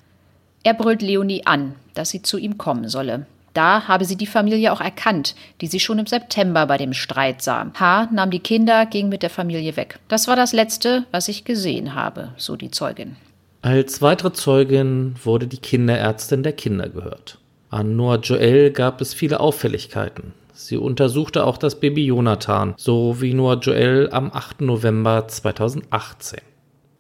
Er brüllt Leonie an, dass sie zu ihm kommen solle. Da habe sie die Familie auch erkannt, die sie schon im September bei dem Streit sah. H. nahm die Kinder, ging mit der Familie weg. Das war das Letzte, was ich gesehen habe, so die Zeugin. Als weitere Zeugin wurde die Kinderärztin der Kinder gehört. An Noah Joel gab es viele Auffälligkeiten. Sie untersuchte auch das Baby Jonathan, so wie Noah Joel am 8. November 2018.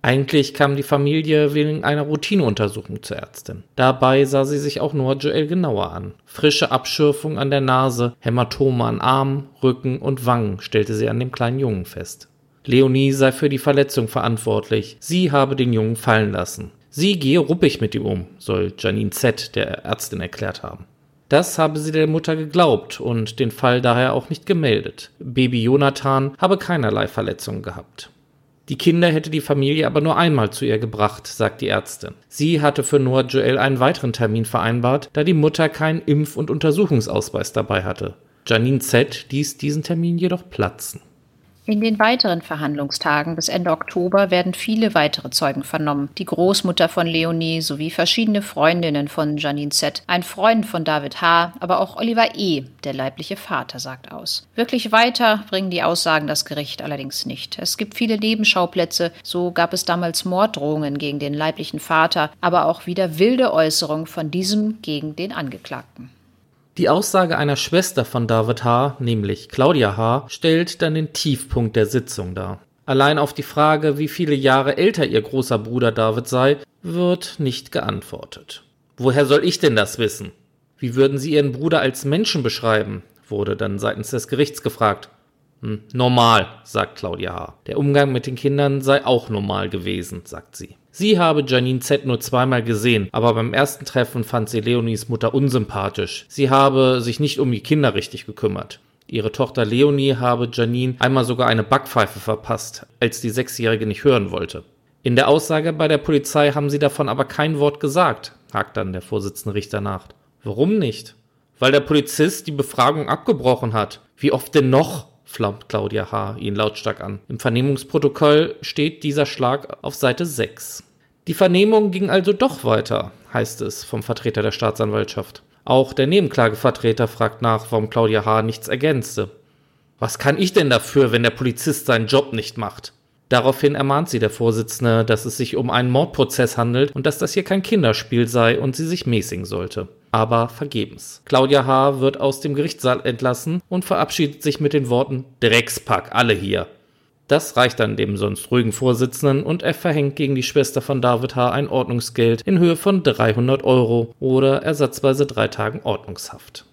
Eigentlich kam die Familie wegen einer Routineuntersuchung zur Ärztin. Dabei sah sie sich auch Noah Joel genauer an. Frische Abschürfung an der Nase, Hämatome an Arm, Rücken und Wangen stellte sie an dem kleinen Jungen fest. Leonie sei für die Verletzung verantwortlich. Sie habe den Jungen fallen lassen. Sie gehe ruppig mit ihm um, soll Janine Z. der Ärztin erklärt haben. Das habe sie der Mutter geglaubt und den Fall daher auch nicht gemeldet. Baby Jonathan habe keinerlei Verletzungen gehabt. Die Kinder hätte die Familie aber nur einmal zu ihr gebracht, sagt die Ärztin. Sie hatte für Noah Joel einen weiteren Termin vereinbart, da die Mutter keinen Impf- und Untersuchungsausweis dabei hatte. Janine Z. ließ diesen Termin jedoch platzen. In den weiteren Verhandlungstagen bis Ende Oktober werden viele weitere Zeugen vernommen. Die Großmutter von Leonie sowie verschiedene Freundinnen von Janine Z., ein Freund von David H., aber auch Oliver E., der leibliche Vater, sagt aus. Wirklich weiter bringen die Aussagen das Gericht allerdings nicht. Es gibt viele Nebenschauplätze, so gab es damals Morddrohungen gegen den leiblichen Vater, aber auch wieder wilde Äußerungen von diesem gegen den Angeklagten. Die Aussage einer Schwester von David H., nämlich Claudia H., stellt dann den Tiefpunkt der Sitzung dar. Allein auf die Frage, wie viele Jahre älter ihr großer Bruder David sei, wird nicht geantwortet. Woher soll ich denn das wissen? Wie würden Sie Ihren Bruder als Menschen beschreiben? wurde dann seitens des Gerichts gefragt. Hm, normal, sagt Claudia H. Der Umgang mit den Kindern sei auch normal gewesen, sagt sie. Sie habe Janine Z nur zweimal gesehen, aber beim ersten Treffen fand sie Leonies Mutter unsympathisch. Sie habe sich nicht um die Kinder richtig gekümmert. Ihre Tochter Leonie habe Janine einmal sogar eine Backpfeife verpasst, als die Sechsjährige nicht hören wollte. In der Aussage bei der Polizei haben sie davon aber kein Wort gesagt, hakt dann der Vorsitzende Richter nach. Warum nicht? Weil der Polizist die Befragung abgebrochen hat. Wie oft denn noch? Flammt Claudia H. ihn lautstark an. Im Vernehmungsprotokoll steht dieser Schlag auf Seite 6. Die Vernehmung ging also doch weiter, heißt es vom Vertreter der Staatsanwaltschaft. Auch der Nebenklagevertreter fragt nach, warum Claudia H. nichts ergänzte. Was kann ich denn dafür, wenn der Polizist seinen Job nicht macht? Daraufhin ermahnt sie der Vorsitzende, dass es sich um einen Mordprozess handelt und dass das hier kein Kinderspiel sei und sie sich mäßigen sollte aber vergebens. Claudia H. wird aus dem Gerichtssaal entlassen und verabschiedet sich mit den Worten Dreckspack, alle hier. Das reicht dann dem sonst ruhigen Vorsitzenden und er verhängt gegen die Schwester von David H. ein Ordnungsgeld in Höhe von 300 Euro oder ersatzweise drei Tagen Ordnungshaft.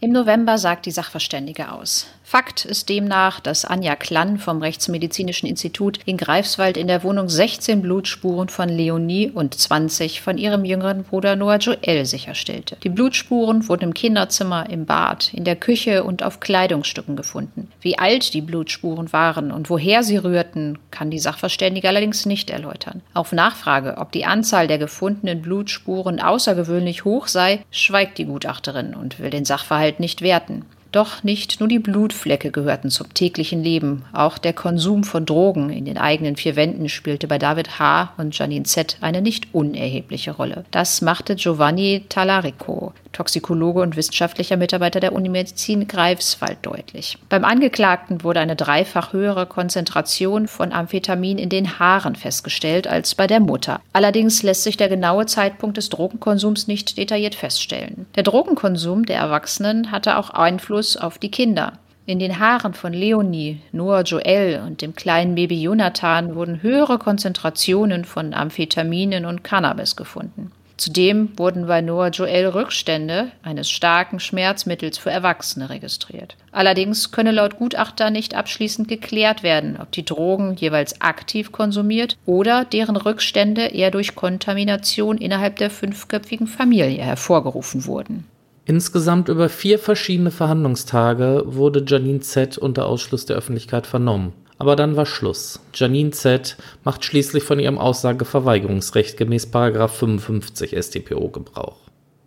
Im November sagt die Sachverständige aus. Fakt ist demnach, dass Anja Klann vom Rechtsmedizinischen Institut in Greifswald in der Wohnung 16 Blutspuren von Leonie und 20 von ihrem jüngeren Bruder Noah Joel sicherstellte. Die Blutspuren wurden im Kinderzimmer, im Bad, in der Küche und auf Kleidungsstücken gefunden. Wie alt die Blutspuren waren und woher sie rührten, kann die Sachverständige allerdings nicht erläutern. Auf Nachfrage, ob die Anzahl der gefundenen Blutspuren außergewöhnlich hoch sei, schweigt die Gutachterin und will den Sachverhalt nicht werten. Doch nicht nur die Blutflecke gehörten zum täglichen Leben. Auch der Konsum von Drogen in den eigenen vier Wänden spielte bei David H. und Janine Z. eine nicht unerhebliche Rolle. Das machte Giovanni Talarico, Toxikologe und wissenschaftlicher Mitarbeiter der Unimedizin Greifswald, deutlich. Beim Angeklagten wurde eine dreifach höhere Konzentration von Amphetamin in den Haaren festgestellt als bei der Mutter. Allerdings lässt sich der genaue Zeitpunkt des Drogenkonsums nicht detailliert feststellen. Der Drogenkonsum der Erwachsenen hatte auch Einfluss auf die Kinder. In den Haaren von Leonie, Noah Joel und dem kleinen Baby Jonathan wurden höhere Konzentrationen von Amphetaminen und Cannabis gefunden. Zudem wurden bei Noah Joel Rückstände eines starken Schmerzmittels für Erwachsene registriert. Allerdings könne laut Gutachter nicht abschließend geklärt werden, ob die Drogen jeweils aktiv konsumiert oder deren Rückstände eher durch Kontamination innerhalb der fünfköpfigen Familie hervorgerufen wurden. Insgesamt über vier verschiedene Verhandlungstage wurde Janine Z. unter Ausschluss der Öffentlichkeit vernommen. Aber dann war Schluss. Janine Z. macht schließlich von ihrem Aussageverweigerungsrecht gemäß 55 StPO Gebrauch.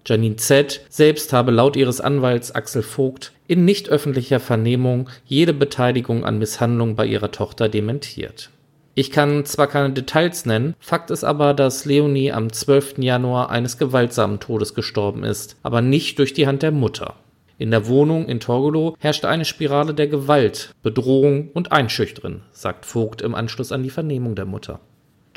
Janine Z. selbst habe laut ihres Anwalts Axel Vogt in nicht öffentlicher Vernehmung jede Beteiligung an Misshandlung bei ihrer Tochter dementiert. Ich kann zwar keine Details nennen, Fakt ist aber, dass Leonie am 12. Januar eines gewaltsamen Todes gestorben ist, aber nicht durch die Hand der Mutter. In der Wohnung in Torgelow herrschte eine Spirale der Gewalt, Bedrohung und Einschüchtern, sagt Vogt im Anschluss an die Vernehmung der Mutter.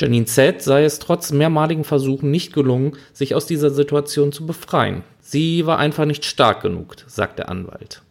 Janine Z. sei es trotz mehrmaligen Versuchen nicht gelungen, sich aus dieser Situation zu befreien. Sie war einfach nicht stark genug, sagt der Anwalt.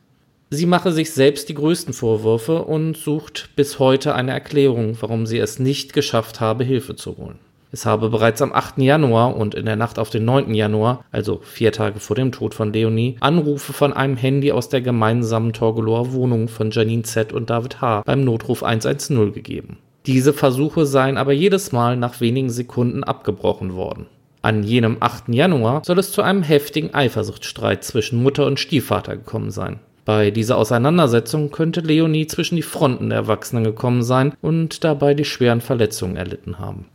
Sie mache sich selbst die größten Vorwürfe und sucht bis heute eine Erklärung, warum sie es nicht geschafft habe, Hilfe zu holen. Es habe bereits am 8. Januar und in der Nacht auf den 9. Januar, also vier Tage vor dem Tod von Leonie, Anrufe von einem Handy aus der gemeinsamen Torgelower Wohnung von Janine Z. und David H. beim Notruf 110 gegeben. Diese Versuche seien aber jedes Mal nach wenigen Sekunden abgebrochen worden. An jenem 8. Januar soll es zu einem heftigen Eifersuchtsstreit zwischen Mutter und Stiefvater gekommen sein. Bei dieser Auseinandersetzung könnte Leonie zwischen die Fronten der Erwachsenen gekommen sein und dabei die schweren Verletzungen erlitten haben.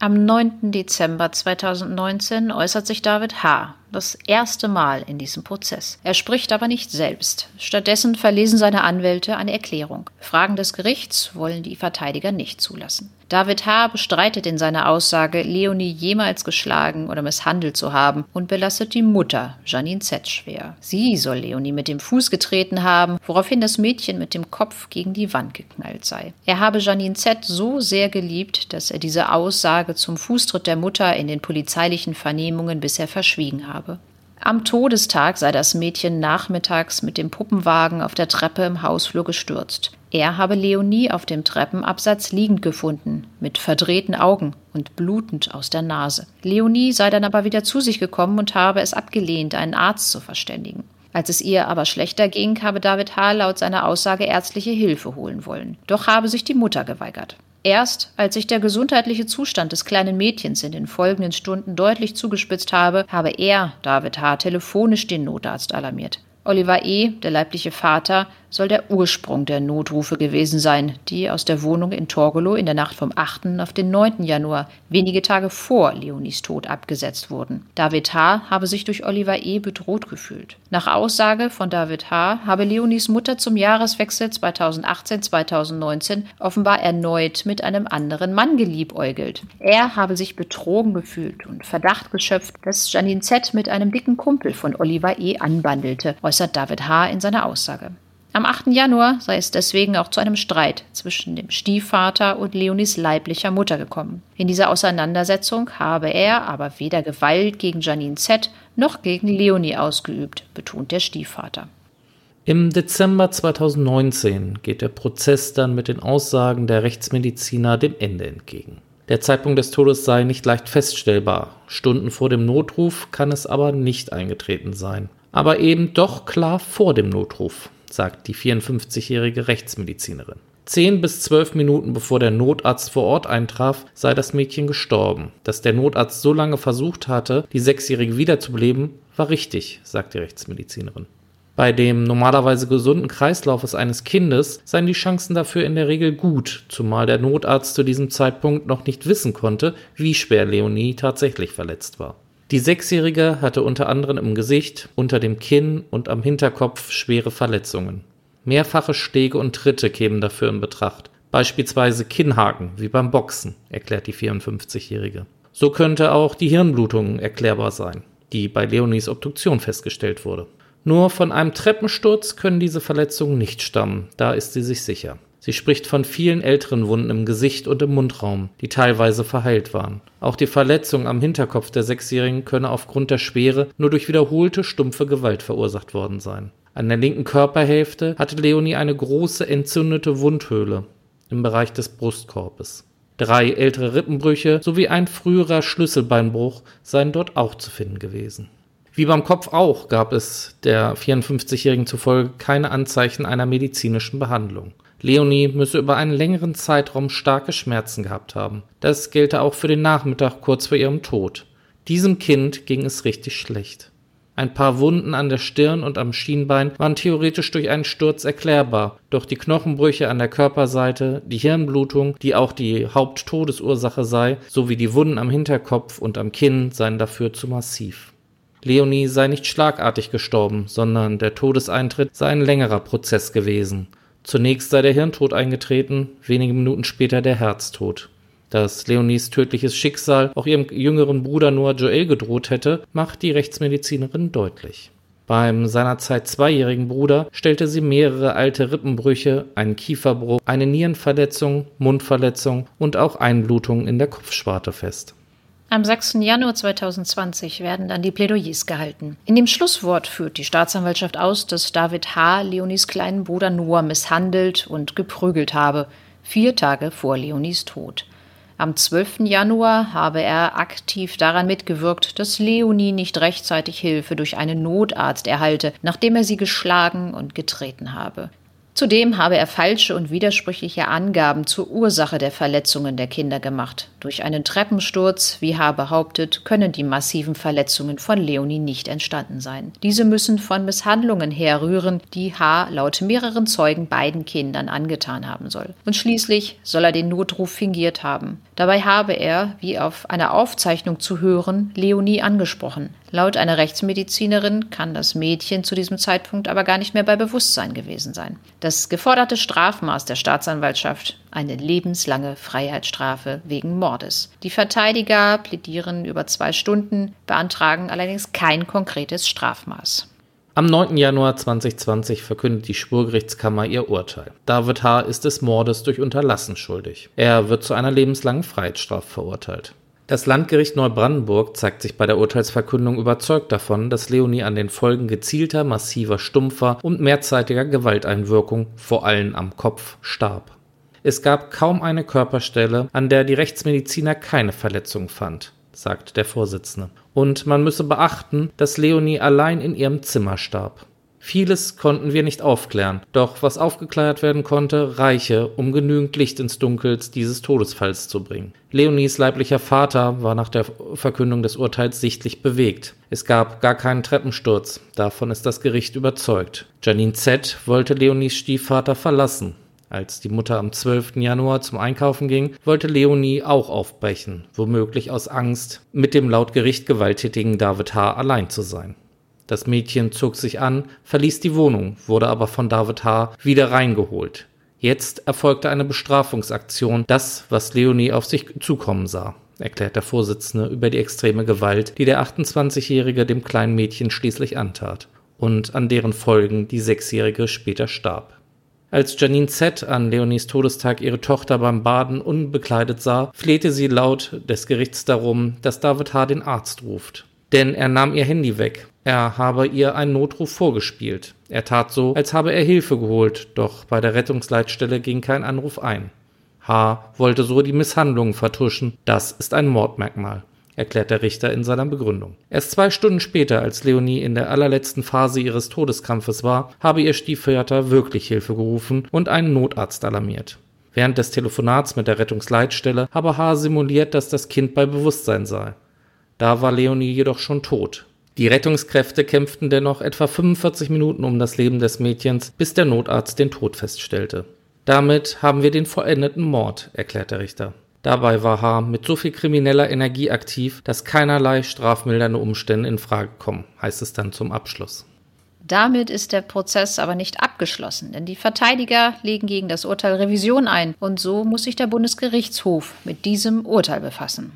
Am 9. Dezember 2019 äußert sich David H., das erste Mal in diesem Prozess. Er spricht aber nicht selbst. Stattdessen verlesen seine Anwälte eine Erklärung. Fragen des Gerichts wollen die Verteidiger nicht zulassen. David H. bestreitet in seiner Aussage, Leonie jemals geschlagen oder misshandelt zu haben und belastet die Mutter, Janine Z. schwer. Sie soll Leonie mit dem Fuß getreten haben, woraufhin das Mädchen mit dem Kopf gegen die Wand geknallt sei. Er habe Janine Z. so sehr geliebt, dass er diese Aussage zum Fußtritt der Mutter in den polizeilichen Vernehmungen bisher verschwiegen habe. Am Todestag sei das Mädchen nachmittags mit dem Puppenwagen auf der Treppe im Hausflur gestürzt. Er habe Leonie auf dem Treppenabsatz liegend gefunden, mit verdrehten Augen und blutend aus der Nase. Leonie sei dann aber wieder zu sich gekommen und habe es abgelehnt, einen Arzt zu verständigen. Als es ihr aber schlechter ging, habe David H. laut seiner Aussage ärztliche Hilfe holen wollen. Doch habe sich die Mutter geweigert. Erst als sich der gesundheitliche Zustand des kleinen Mädchens in den folgenden Stunden deutlich zugespitzt habe, habe er, David H., telefonisch den Notarzt alarmiert. Oliver E., der leibliche Vater, soll der Ursprung der Notrufe gewesen sein, die aus der Wohnung in Torgelow in der Nacht vom 8. auf den 9. Januar, wenige Tage vor Leonis Tod, abgesetzt wurden. David H. habe sich durch Oliver E. bedroht gefühlt. Nach Aussage von David H. habe Leonis Mutter zum Jahreswechsel 2018-2019 offenbar erneut mit einem anderen Mann geliebäugelt. Er habe sich betrogen gefühlt und Verdacht geschöpft, dass Janine Z. mit einem dicken Kumpel von Oliver E. anbandelte, äußert David H. in seiner Aussage. Am 8. Januar sei es deswegen auch zu einem Streit zwischen dem Stiefvater und Leonis leiblicher Mutter gekommen. In dieser Auseinandersetzung habe er aber weder Gewalt gegen Janine Z. noch gegen Leonie ausgeübt, betont der Stiefvater. Im Dezember 2019 geht der Prozess dann mit den Aussagen der Rechtsmediziner dem Ende entgegen. Der Zeitpunkt des Todes sei nicht leicht feststellbar. Stunden vor dem Notruf kann es aber nicht eingetreten sein. Aber eben doch klar vor dem Notruf. Sagt die 54-jährige Rechtsmedizinerin. Zehn bis zwölf Minuten bevor der Notarzt vor Ort eintraf, sei das Mädchen gestorben. Dass der Notarzt so lange versucht hatte, die Sechsjährige wiederzubeleben, war richtig, sagt die Rechtsmedizinerin. Bei dem normalerweise gesunden Kreislauf eines Kindes seien die Chancen dafür in der Regel gut, zumal der Notarzt zu diesem Zeitpunkt noch nicht wissen konnte, wie schwer Leonie tatsächlich verletzt war. Die Sechsjährige hatte unter anderem im Gesicht, unter dem Kinn und am Hinterkopf schwere Verletzungen. Mehrfache Schläge und Tritte kämen dafür in Betracht. Beispielsweise Kinnhaken, wie beim Boxen, erklärt die 54-Jährige. So könnte auch die Hirnblutung erklärbar sein, die bei Leonies Obduktion festgestellt wurde. Nur von einem Treppensturz können diese Verletzungen nicht stammen, da ist sie sich sicher. Sie spricht von vielen älteren Wunden im Gesicht und im Mundraum, die teilweise verheilt waren. Auch die Verletzung am Hinterkopf der Sechsjährigen könne aufgrund der Schwere nur durch wiederholte stumpfe Gewalt verursacht worden sein. An der linken Körperhälfte hatte Leonie eine große entzündete Wundhöhle im Bereich des Brustkorbes. Drei ältere Rippenbrüche sowie ein früherer Schlüsselbeinbruch seien dort auch zu finden gewesen. Wie beim Kopf auch gab es der 54-Jährigen zufolge keine Anzeichen einer medizinischen Behandlung. Leonie müsse über einen längeren Zeitraum starke Schmerzen gehabt haben. Das gelte auch für den Nachmittag kurz vor ihrem Tod. Diesem Kind ging es richtig schlecht. Ein paar Wunden an der Stirn und am Schienbein waren theoretisch durch einen Sturz erklärbar, doch die Knochenbrüche an der Körperseite, die Hirnblutung, die auch die Haupttodesursache sei, sowie die Wunden am Hinterkopf und am Kinn seien dafür zu massiv. Leonie sei nicht schlagartig gestorben, sondern der Todeseintritt sei ein längerer Prozess gewesen. Zunächst sei der Hirntod eingetreten, wenige Minuten später der Herztod. Dass Leonies tödliches Schicksal auch ihrem jüngeren Bruder Noah Joel gedroht hätte, macht die Rechtsmedizinerin deutlich. Beim seinerzeit zweijährigen Bruder stellte sie mehrere alte Rippenbrüche, einen Kieferbruch, eine Nierenverletzung, Mundverletzung und auch Einblutungen in der Kopfsparte fest. Am 6. Januar 2020 werden dann die Plädoyers gehalten. In dem Schlusswort führt die Staatsanwaltschaft aus, dass David H. Leonis kleinen Bruder Noah misshandelt und geprügelt habe, vier Tage vor Leonis Tod. Am 12. Januar habe er aktiv daran mitgewirkt, dass Leonie nicht rechtzeitig Hilfe durch einen Notarzt erhalte, nachdem er sie geschlagen und getreten habe. Zudem habe er falsche und widersprüchliche Angaben zur Ursache der Verletzungen der Kinder gemacht. Durch einen Treppensturz, wie H. behauptet, können die massiven Verletzungen von Leonie nicht entstanden sein. Diese müssen von Misshandlungen herrühren, die H. laut mehreren Zeugen beiden Kindern angetan haben soll. Und schließlich soll er den Notruf fingiert haben. Dabei habe er, wie auf einer Aufzeichnung zu hören, Leonie angesprochen. Laut einer Rechtsmedizinerin kann das Mädchen zu diesem Zeitpunkt aber gar nicht mehr bei Bewusstsein gewesen sein. Das geforderte Strafmaß der Staatsanwaltschaft eine lebenslange Freiheitsstrafe wegen Mordes. Die Verteidiger plädieren über zwei Stunden, beantragen allerdings kein konkretes Strafmaß. Am 9. Januar 2020 verkündet die Spurgerichtskammer ihr Urteil. David H. ist des Mordes durch Unterlassen schuldig. Er wird zu einer lebenslangen Freiheitsstrafe verurteilt. Das Landgericht Neubrandenburg zeigt sich bei der Urteilsverkündung überzeugt davon, dass Leonie an den Folgen gezielter, massiver, stumpfer und mehrzeitiger Gewalteinwirkung, vor allem am Kopf, starb. Es gab kaum eine Körperstelle, an der die Rechtsmediziner keine Verletzung fand sagt der Vorsitzende. Und man müsse beachten, dass Leonie allein in ihrem Zimmer starb. Vieles konnten wir nicht aufklären, doch was aufgeklärt werden konnte, reiche, um genügend Licht ins Dunkel dieses Todesfalls zu bringen. Leonies leiblicher Vater war nach der Verkündung des Urteils sichtlich bewegt. Es gab gar keinen Treppensturz, davon ist das Gericht überzeugt. Janine Z. wollte Leonies Stiefvater verlassen, als die Mutter am 12. Januar zum Einkaufen ging, wollte Leonie auch aufbrechen, womöglich aus Angst, mit dem laut Gericht gewalttätigen David H. allein zu sein. Das Mädchen zog sich an, verließ die Wohnung, wurde aber von David H. wieder reingeholt. Jetzt erfolgte eine Bestrafungsaktion, das, was Leonie auf sich zukommen sah, erklärt der Vorsitzende über die extreme Gewalt, die der 28-Jährige dem kleinen Mädchen schließlich antat und an deren Folgen die Sechsjährige später starb. Als Janine Z. an Leonies Todestag ihre Tochter beim Baden unbekleidet sah, flehte sie laut des Gerichts darum, dass David H. den Arzt ruft. Denn er nahm ihr Handy weg. Er habe ihr einen Notruf vorgespielt. Er tat so, als habe er Hilfe geholt, doch bei der Rettungsleitstelle ging kein Anruf ein. H. wollte so die Misshandlungen vertuschen. Das ist ein Mordmerkmal. Erklärt der Richter in seiner Begründung. Erst zwei Stunden später, als Leonie in der allerletzten Phase ihres Todeskampfes war, habe ihr Stiefvater wirklich Hilfe gerufen und einen Notarzt alarmiert. Während des Telefonats mit der Rettungsleitstelle habe H. simuliert, dass das Kind bei Bewusstsein sei. Da war Leonie jedoch schon tot. Die Rettungskräfte kämpften dennoch etwa 45 Minuten um das Leben des Mädchens, bis der Notarzt den Tod feststellte. Damit haben wir den vollendeten Mord, erklärt der Richter. Dabei war H. mit so viel krimineller Energie aktiv, dass keinerlei strafmildernde Umstände in Frage kommen, heißt es dann zum Abschluss. Damit ist der Prozess aber nicht abgeschlossen, denn die Verteidiger legen gegen das Urteil Revision ein und so muss sich der Bundesgerichtshof mit diesem Urteil befassen.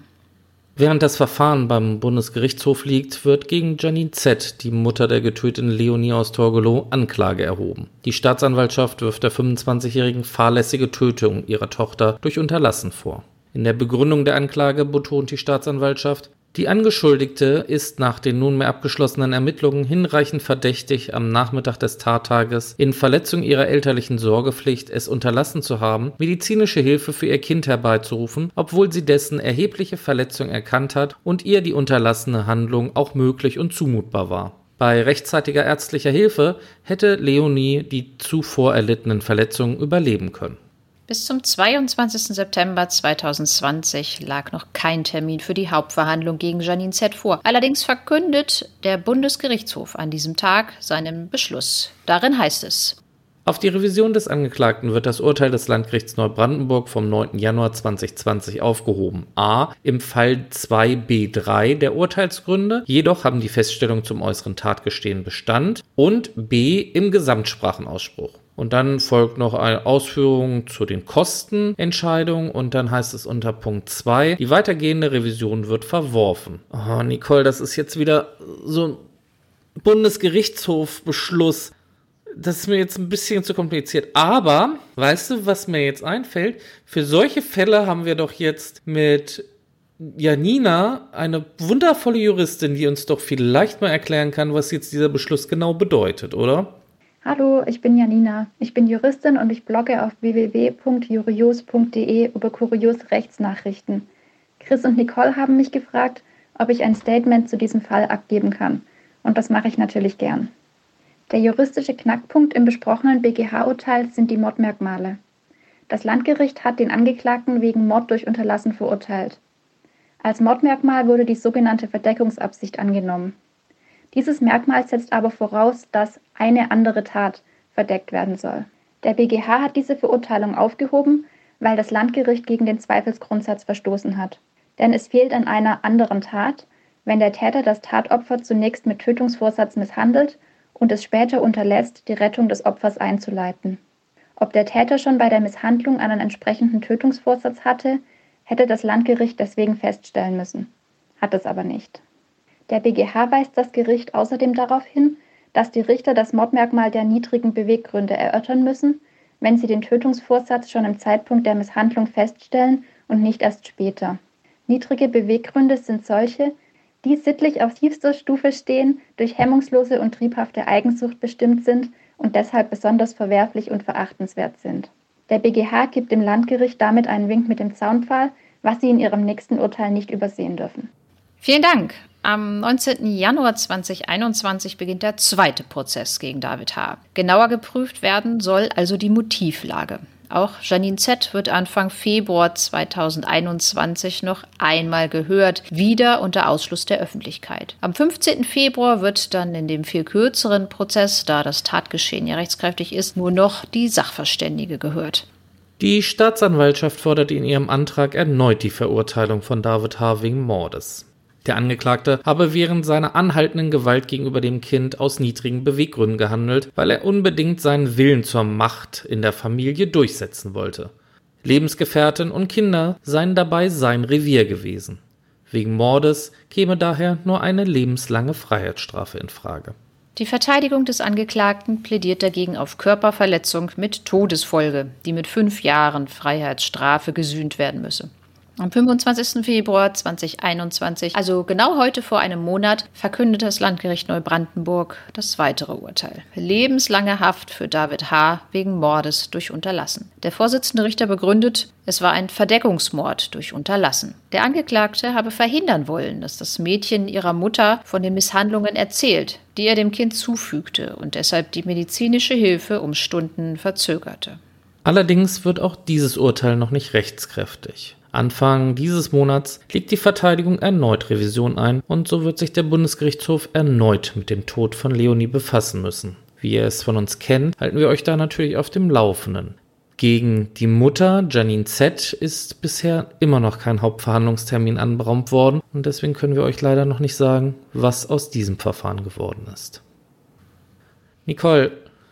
Während das Verfahren beim Bundesgerichtshof liegt, wird gegen Janine Z., die Mutter der getöteten Leonie aus Torgelow, Anklage erhoben. Die Staatsanwaltschaft wirft der 25-jährigen fahrlässige Tötung ihrer Tochter durch Unterlassen vor. In der Begründung der Anklage betont die Staatsanwaltschaft, die Angeschuldigte ist nach den nunmehr abgeschlossenen Ermittlungen hinreichend verdächtig, am Nachmittag des Tattages in Verletzung ihrer elterlichen Sorgepflicht es unterlassen zu haben, medizinische Hilfe für ihr Kind herbeizurufen, obwohl sie dessen erhebliche Verletzung erkannt hat und ihr die unterlassene Handlung auch möglich und zumutbar war. Bei rechtzeitiger ärztlicher Hilfe hätte Leonie die zuvor erlittenen Verletzungen überleben können. Bis zum 22. September 2020 lag noch kein Termin für die Hauptverhandlung gegen Janine Z vor. Allerdings verkündet der Bundesgerichtshof an diesem Tag seinen Beschluss. Darin heißt es, auf die Revision des Angeklagten wird das Urteil des Landgerichts Neubrandenburg vom 9. Januar 2020 aufgehoben. A. Im Fall 2b3 der Urteilsgründe, jedoch haben die Feststellungen zum äußeren Tatgestehen Bestand. Und B. Im Gesamtsprachenausspruch. Und dann folgt noch eine Ausführung zu den Kostenentscheidungen und dann heißt es unter Punkt 2, die weitergehende Revision wird verworfen. Oh, Nicole, das ist jetzt wieder so ein Bundesgerichtshofbeschluss. Das ist mir jetzt ein bisschen zu kompliziert. Aber, weißt du, was mir jetzt einfällt? Für solche Fälle haben wir doch jetzt mit Janina eine wundervolle Juristin, die uns doch vielleicht mal erklären kann, was jetzt dieser Beschluss genau bedeutet, oder? Hallo, ich bin Janina. Ich bin Juristin und ich blogge auf www.jurios.de über kurios Rechtsnachrichten. Chris und Nicole haben mich gefragt, ob ich ein Statement zu diesem Fall abgeben kann. Und das mache ich natürlich gern. Der juristische Knackpunkt im besprochenen BGH-Urteil sind die Mordmerkmale. Das Landgericht hat den Angeklagten wegen Mord durch Unterlassen verurteilt. Als Mordmerkmal wurde die sogenannte Verdeckungsabsicht angenommen. Dieses Merkmal setzt aber voraus, dass eine andere Tat verdeckt werden soll. Der BGH hat diese Verurteilung aufgehoben, weil das Landgericht gegen den Zweifelsgrundsatz verstoßen hat. Denn es fehlt an einer anderen Tat, wenn der Täter das Tatopfer zunächst mit Tötungsvorsatz misshandelt und es später unterlässt, die Rettung des Opfers einzuleiten. Ob der Täter schon bei der Misshandlung einen entsprechenden Tötungsvorsatz hatte, hätte das Landgericht deswegen feststellen müssen. Hat es aber nicht. Der BGH weist das Gericht außerdem darauf hin, dass die Richter das Mordmerkmal der niedrigen Beweggründe erörtern müssen, wenn sie den Tötungsvorsatz schon im Zeitpunkt der Misshandlung feststellen und nicht erst später. Niedrige Beweggründe sind solche, die sittlich auf tiefster Stufe stehen, durch hemmungslose und triebhafte Eigensucht bestimmt sind und deshalb besonders verwerflich und verachtenswert sind. Der BGH gibt dem Landgericht damit einen Wink mit dem Zaunpfahl, was sie in ihrem nächsten Urteil nicht übersehen dürfen. Vielen Dank. Am 19. Januar 2021 beginnt der zweite Prozess gegen David H. Genauer geprüft werden soll also die Motivlage. Auch Janine Z wird Anfang Februar 2021 noch einmal gehört, wieder unter Ausschluss der Öffentlichkeit. Am 15. Februar wird dann in dem viel kürzeren Prozess, da das Tatgeschehen ja rechtskräftig ist, nur noch die Sachverständige gehört. Die Staatsanwaltschaft fordert in ihrem Antrag erneut die Verurteilung von David H. wegen Mordes. Der Angeklagte habe während seiner anhaltenden Gewalt gegenüber dem Kind aus niedrigen Beweggründen gehandelt, weil er unbedingt seinen Willen zur Macht in der Familie durchsetzen wollte. Lebensgefährtin und Kinder seien dabei sein Revier gewesen. Wegen Mordes käme daher nur eine lebenslange Freiheitsstrafe in Frage. Die Verteidigung des Angeklagten plädiert dagegen auf Körperverletzung mit Todesfolge, die mit fünf Jahren Freiheitsstrafe gesühnt werden müsse. Am 25. Februar 2021, also genau heute vor einem Monat, verkündete das Landgericht Neubrandenburg das weitere Urteil. Lebenslange Haft für David H. wegen Mordes durch Unterlassen. Der Vorsitzende Richter begründet, es war ein Verdeckungsmord durch Unterlassen. Der Angeklagte habe verhindern wollen, dass das Mädchen ihrer Mutter von den Misshandlungen erzählt, die er dem Kind zufügte und deshalb die medizinische Hilfe um Stunden verzögerte. Allerdings wird auch dieses Urteil noch nicht rechtskräftig. Anfang dieses Monats legt die Verteidigung erneut Revision ein und so wird sich der Bundesgerichtshof erneut mit dem Tod von Leonie befassen müssen. Wie ihr es von uns kennt, halten wir euch da natürlich auf dem Laufenden. Gegen die Mutter, Janine Z., ist bisher immer noch kein Hauptverhandlungstermin anberaumt worden und deswegen können wir euch leider noch nicht sagen, was aus diesem Verfahren geworden ist. Nicole,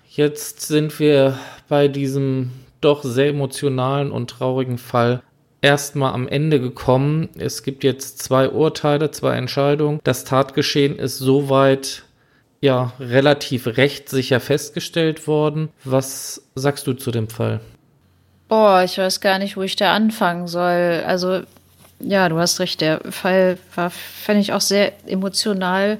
jetzt sind wir bei diesem doch sehr emotionalen und traurigen Fall erstmal am Ende gekommen. Es gibt jetzt zwei Urteile, zwei Entscheidungen. Das Tatgeschehen ist soweit ja relativ rechtssicher festgestellt worden. Was sagst du zu dem Fall? Boah, ich weiß gar nicht, wo ich da anfangen soll. Also, ja, du hast recht, der Fall war, fände ich auch sehr emotional.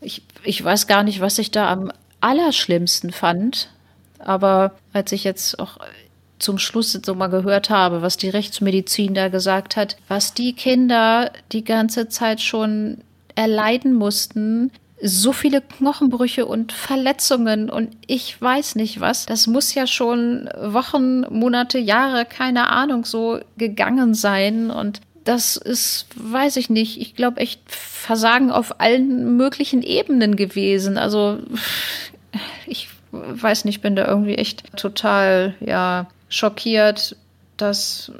Ich, ich weiß gar nicht, was ich da am allerschlimmsten fand. Aber als ich jetzt auch zum Schluss so mal gehört habe, was die Rechtsmedizin da gesagt hat, was die Kinder die ganze Zeit schon erleiden mussten, so viele Knochenbrüche und Verletzungen und ich weiß nicht was. Das muss ja schon Wochen, Monate, Jahre, keine Ahnung, so gegangen sein. Und das ist, weiß ich nicht, ich glaube echt Versagen auf allen möglichen Ebenen gewesen. Also ich weiß nicht, bin da irgendwie echt total, ja, schockiert, dass,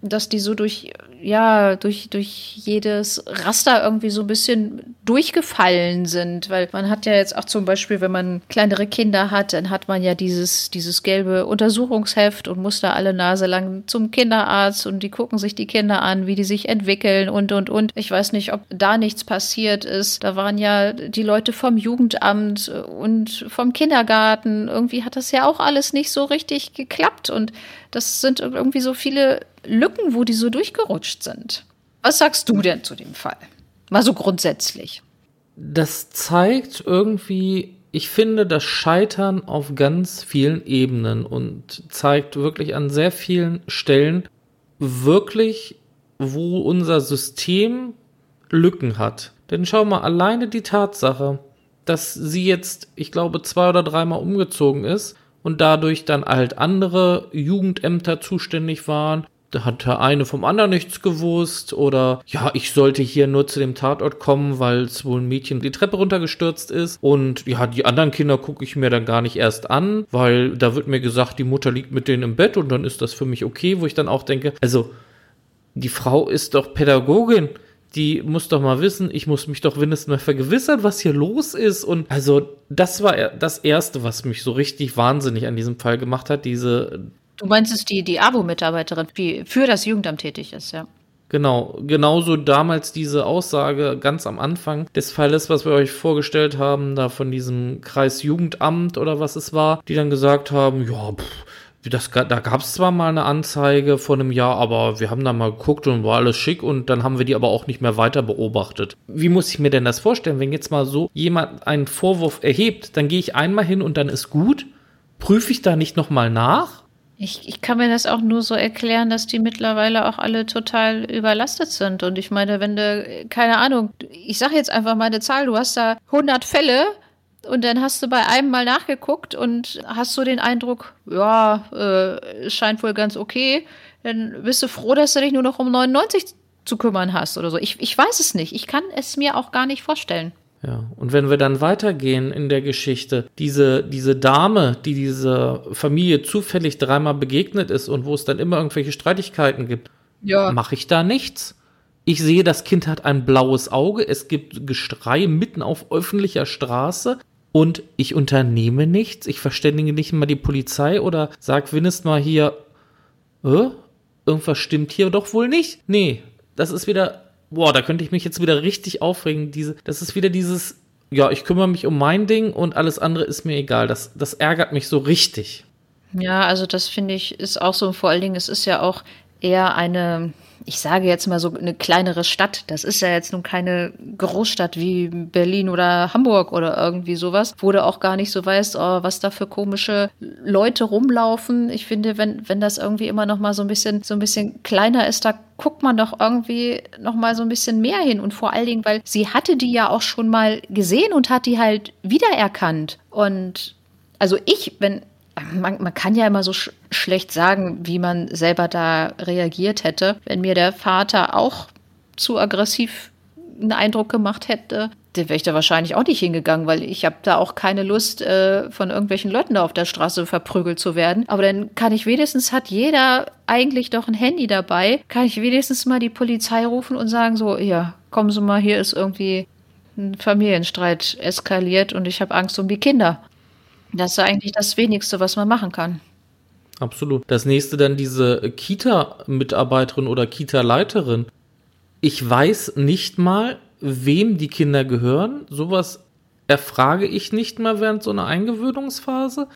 dass die so durch ja, durch, durch jedes Raster irgendwie so ein bisschen durchgefallen sind. Weil man hat ja jetzt auch zum Beispiel, wenn man kleinere Kinder hat, dann hat man ja dieses, dieses gelbe Untersuchungsheft und muss da alle Nase lang zum Kinderarzt und die gucken sich die Kinder an, wie die sich entwickeln und, und, und. Ich weiß nicht, ob da nichts passiert ist. Da waren ja die Leute vom Jugendamt und vom Kindergarten. Irgendwie hat das ja auch alles nicht so richtig geklappt und das sind irgendwie so viele Lücken, wo die so durchgerutscht sind. Was sagst du denn zu dem Fall? Mal so grundsätzlich. Das zeigt irgendwie, ich finde, das Scheitern auf ganz vielen Ebenen und zeigt wirklich an sehr vielen Stellen wirklich, wo unser System Lücken hat. Denn schau mal, alleine die Tatsache, dass sie jetzt, ich glaube, zwei oder dreimal umgezogen ist und dadurch dann halt andere Jugendämter zuständig waren hat der eine vom anderen nichts gewusst oder ja, ich sollte hier nur zu dem Tatort kommen, weil es wohl ein Mädchen die Treppe runtergestürzt ist und ja, die anderen Kinder gucke ich mir dann gar nicht erst an, weil da wird mir gesagt, die Mutter liegt mit denen im Bett und dann ist das für mich okay, wo ich dann auch denke, also die Frau ist doch Pädagogin die muss doch mal wissen, ich muss mich doch wenigstens mal vergewissern, was hier los ist. Und also, das war das Erste, was mich so richtig wahnsinnig an diesem Fall gemacht hat, diese Du meinst es die, die ABO-Mitarbeiterin, die für das Jugendamt tätig ist, ja. Genau, genauso damals diese Aussage ganz am Anfang des Falles, was wir euch vorgestellt haben, da von diesem Kreisjugendamt oder was es war, die dann gesagt haben, ja, pff, das, da gab es zwar mal eine Anzeige vor einem Jahr, aber wir haben da mal geguckt und war alles schick und dann haben wir die aber auch nicht mehr weiter beobachtet. Wie muss ich mir denn das vorstellen, wenn jetzt mal so jemand einen Vorwurf erhebt, dann gehe ich einmal hin und dann ist gut? Prüfe ich da nicht nochmal nach? Ich, ich kann mir das auch nur so erklären, dass die mittlerweile auch alle total überlastet sind. Und ich meine, wenn du, keine Ahnung, ich sage jetzt einfach mal eine Zahl, du hast da 100 Fälle und dann hast du bei einem mal nachgeguckt und hast so den Eindruck, ja, äh, scheint wohl ganz okay, dann bist du froh, dass du dich nur noch um 99 zu kümmern hast oder so. Ich, ich weiß es nicht. Ich kann es mir auch gar nicht vorstellen. Ja, und wenn wir dann weitergehen in der Geschichte, diese, diese Dame, die dieser Familie zufällig dreimal begegnet ist und wo es dann immer irgendwelche Streitigkeiten gibt, ja. mache ich da nichts. Ich sehe, das Kind hat ein blaues Auge, es gibt Gestrei mitten auf öffentlicher Straße und ich unternehme nichts. Ich verständige nicht mal die Polizei oder sag wenigstens mal hier, äh, irgendwas stimmt hier doch wohl nicht. Nee, das ist wieder boah, da könnte ich mich jetzt wieder richtig aufregen. Diese, das ist wieder dieses, ja, ich kümmere mich um mein Ding und alles andere ist mir egal. Das, das ärgert mich so richtig. Ja, also das finde ich ist auch so, vor allen Dingen, es ist ja auch eher eine, ich sage jetzt mal so eine kleinere Stadt. Das ist ja jetzt nun keine Großstadt wie Berlin oder Hamburg oder irgendwie sowas, wo du auch gar nicht so weißt, oh, was da für komische Leute rumlaufen. Ich finde, wenn, wenn das irgendwie immer noch mal so ein bisschen, so ein bisschen kleiner ist, da guckt man doch irgendwie noch mal so ein bisschen mehr hin und vor allen Dingen, weil sie hatte die ja auch schon mal gesehen und hat die halt wiedererkannt und also ich, wenn man, man kann ja immer so sch schlecht sagen, wie man selber da reagiert hätte. Wenn mir der Vater auch zu aggressiv einen Eindruck gemacht hätte, dann wäre ich da wahrscheinlich auch nicht hingegangen, weil ich habe da auch keine Lust, äh, von irgendwelchen Leuten da auf der Straße verprügelt zu werden. Aber dann kann ich wenigstens, hat jeder eigentlich doch ein Handy dabei, kann ich wenigstens mal die Polizei rufen und sagen so, ja, kommen Sie mal, hier ist irgendwie ein Familienstreit eskaliert und ich habe Angst um die Kinder. Das ist eigentlich das Wenigste, was man machen kann. Absolut. Das nächste dann diese Kita-Mitarbeiterin oder Kita-Leiterin. Ich weiß nicht mal, wem die Kinder gehören. Sowas erfrage ich nicht mal während so einer Eingewöhnungsphase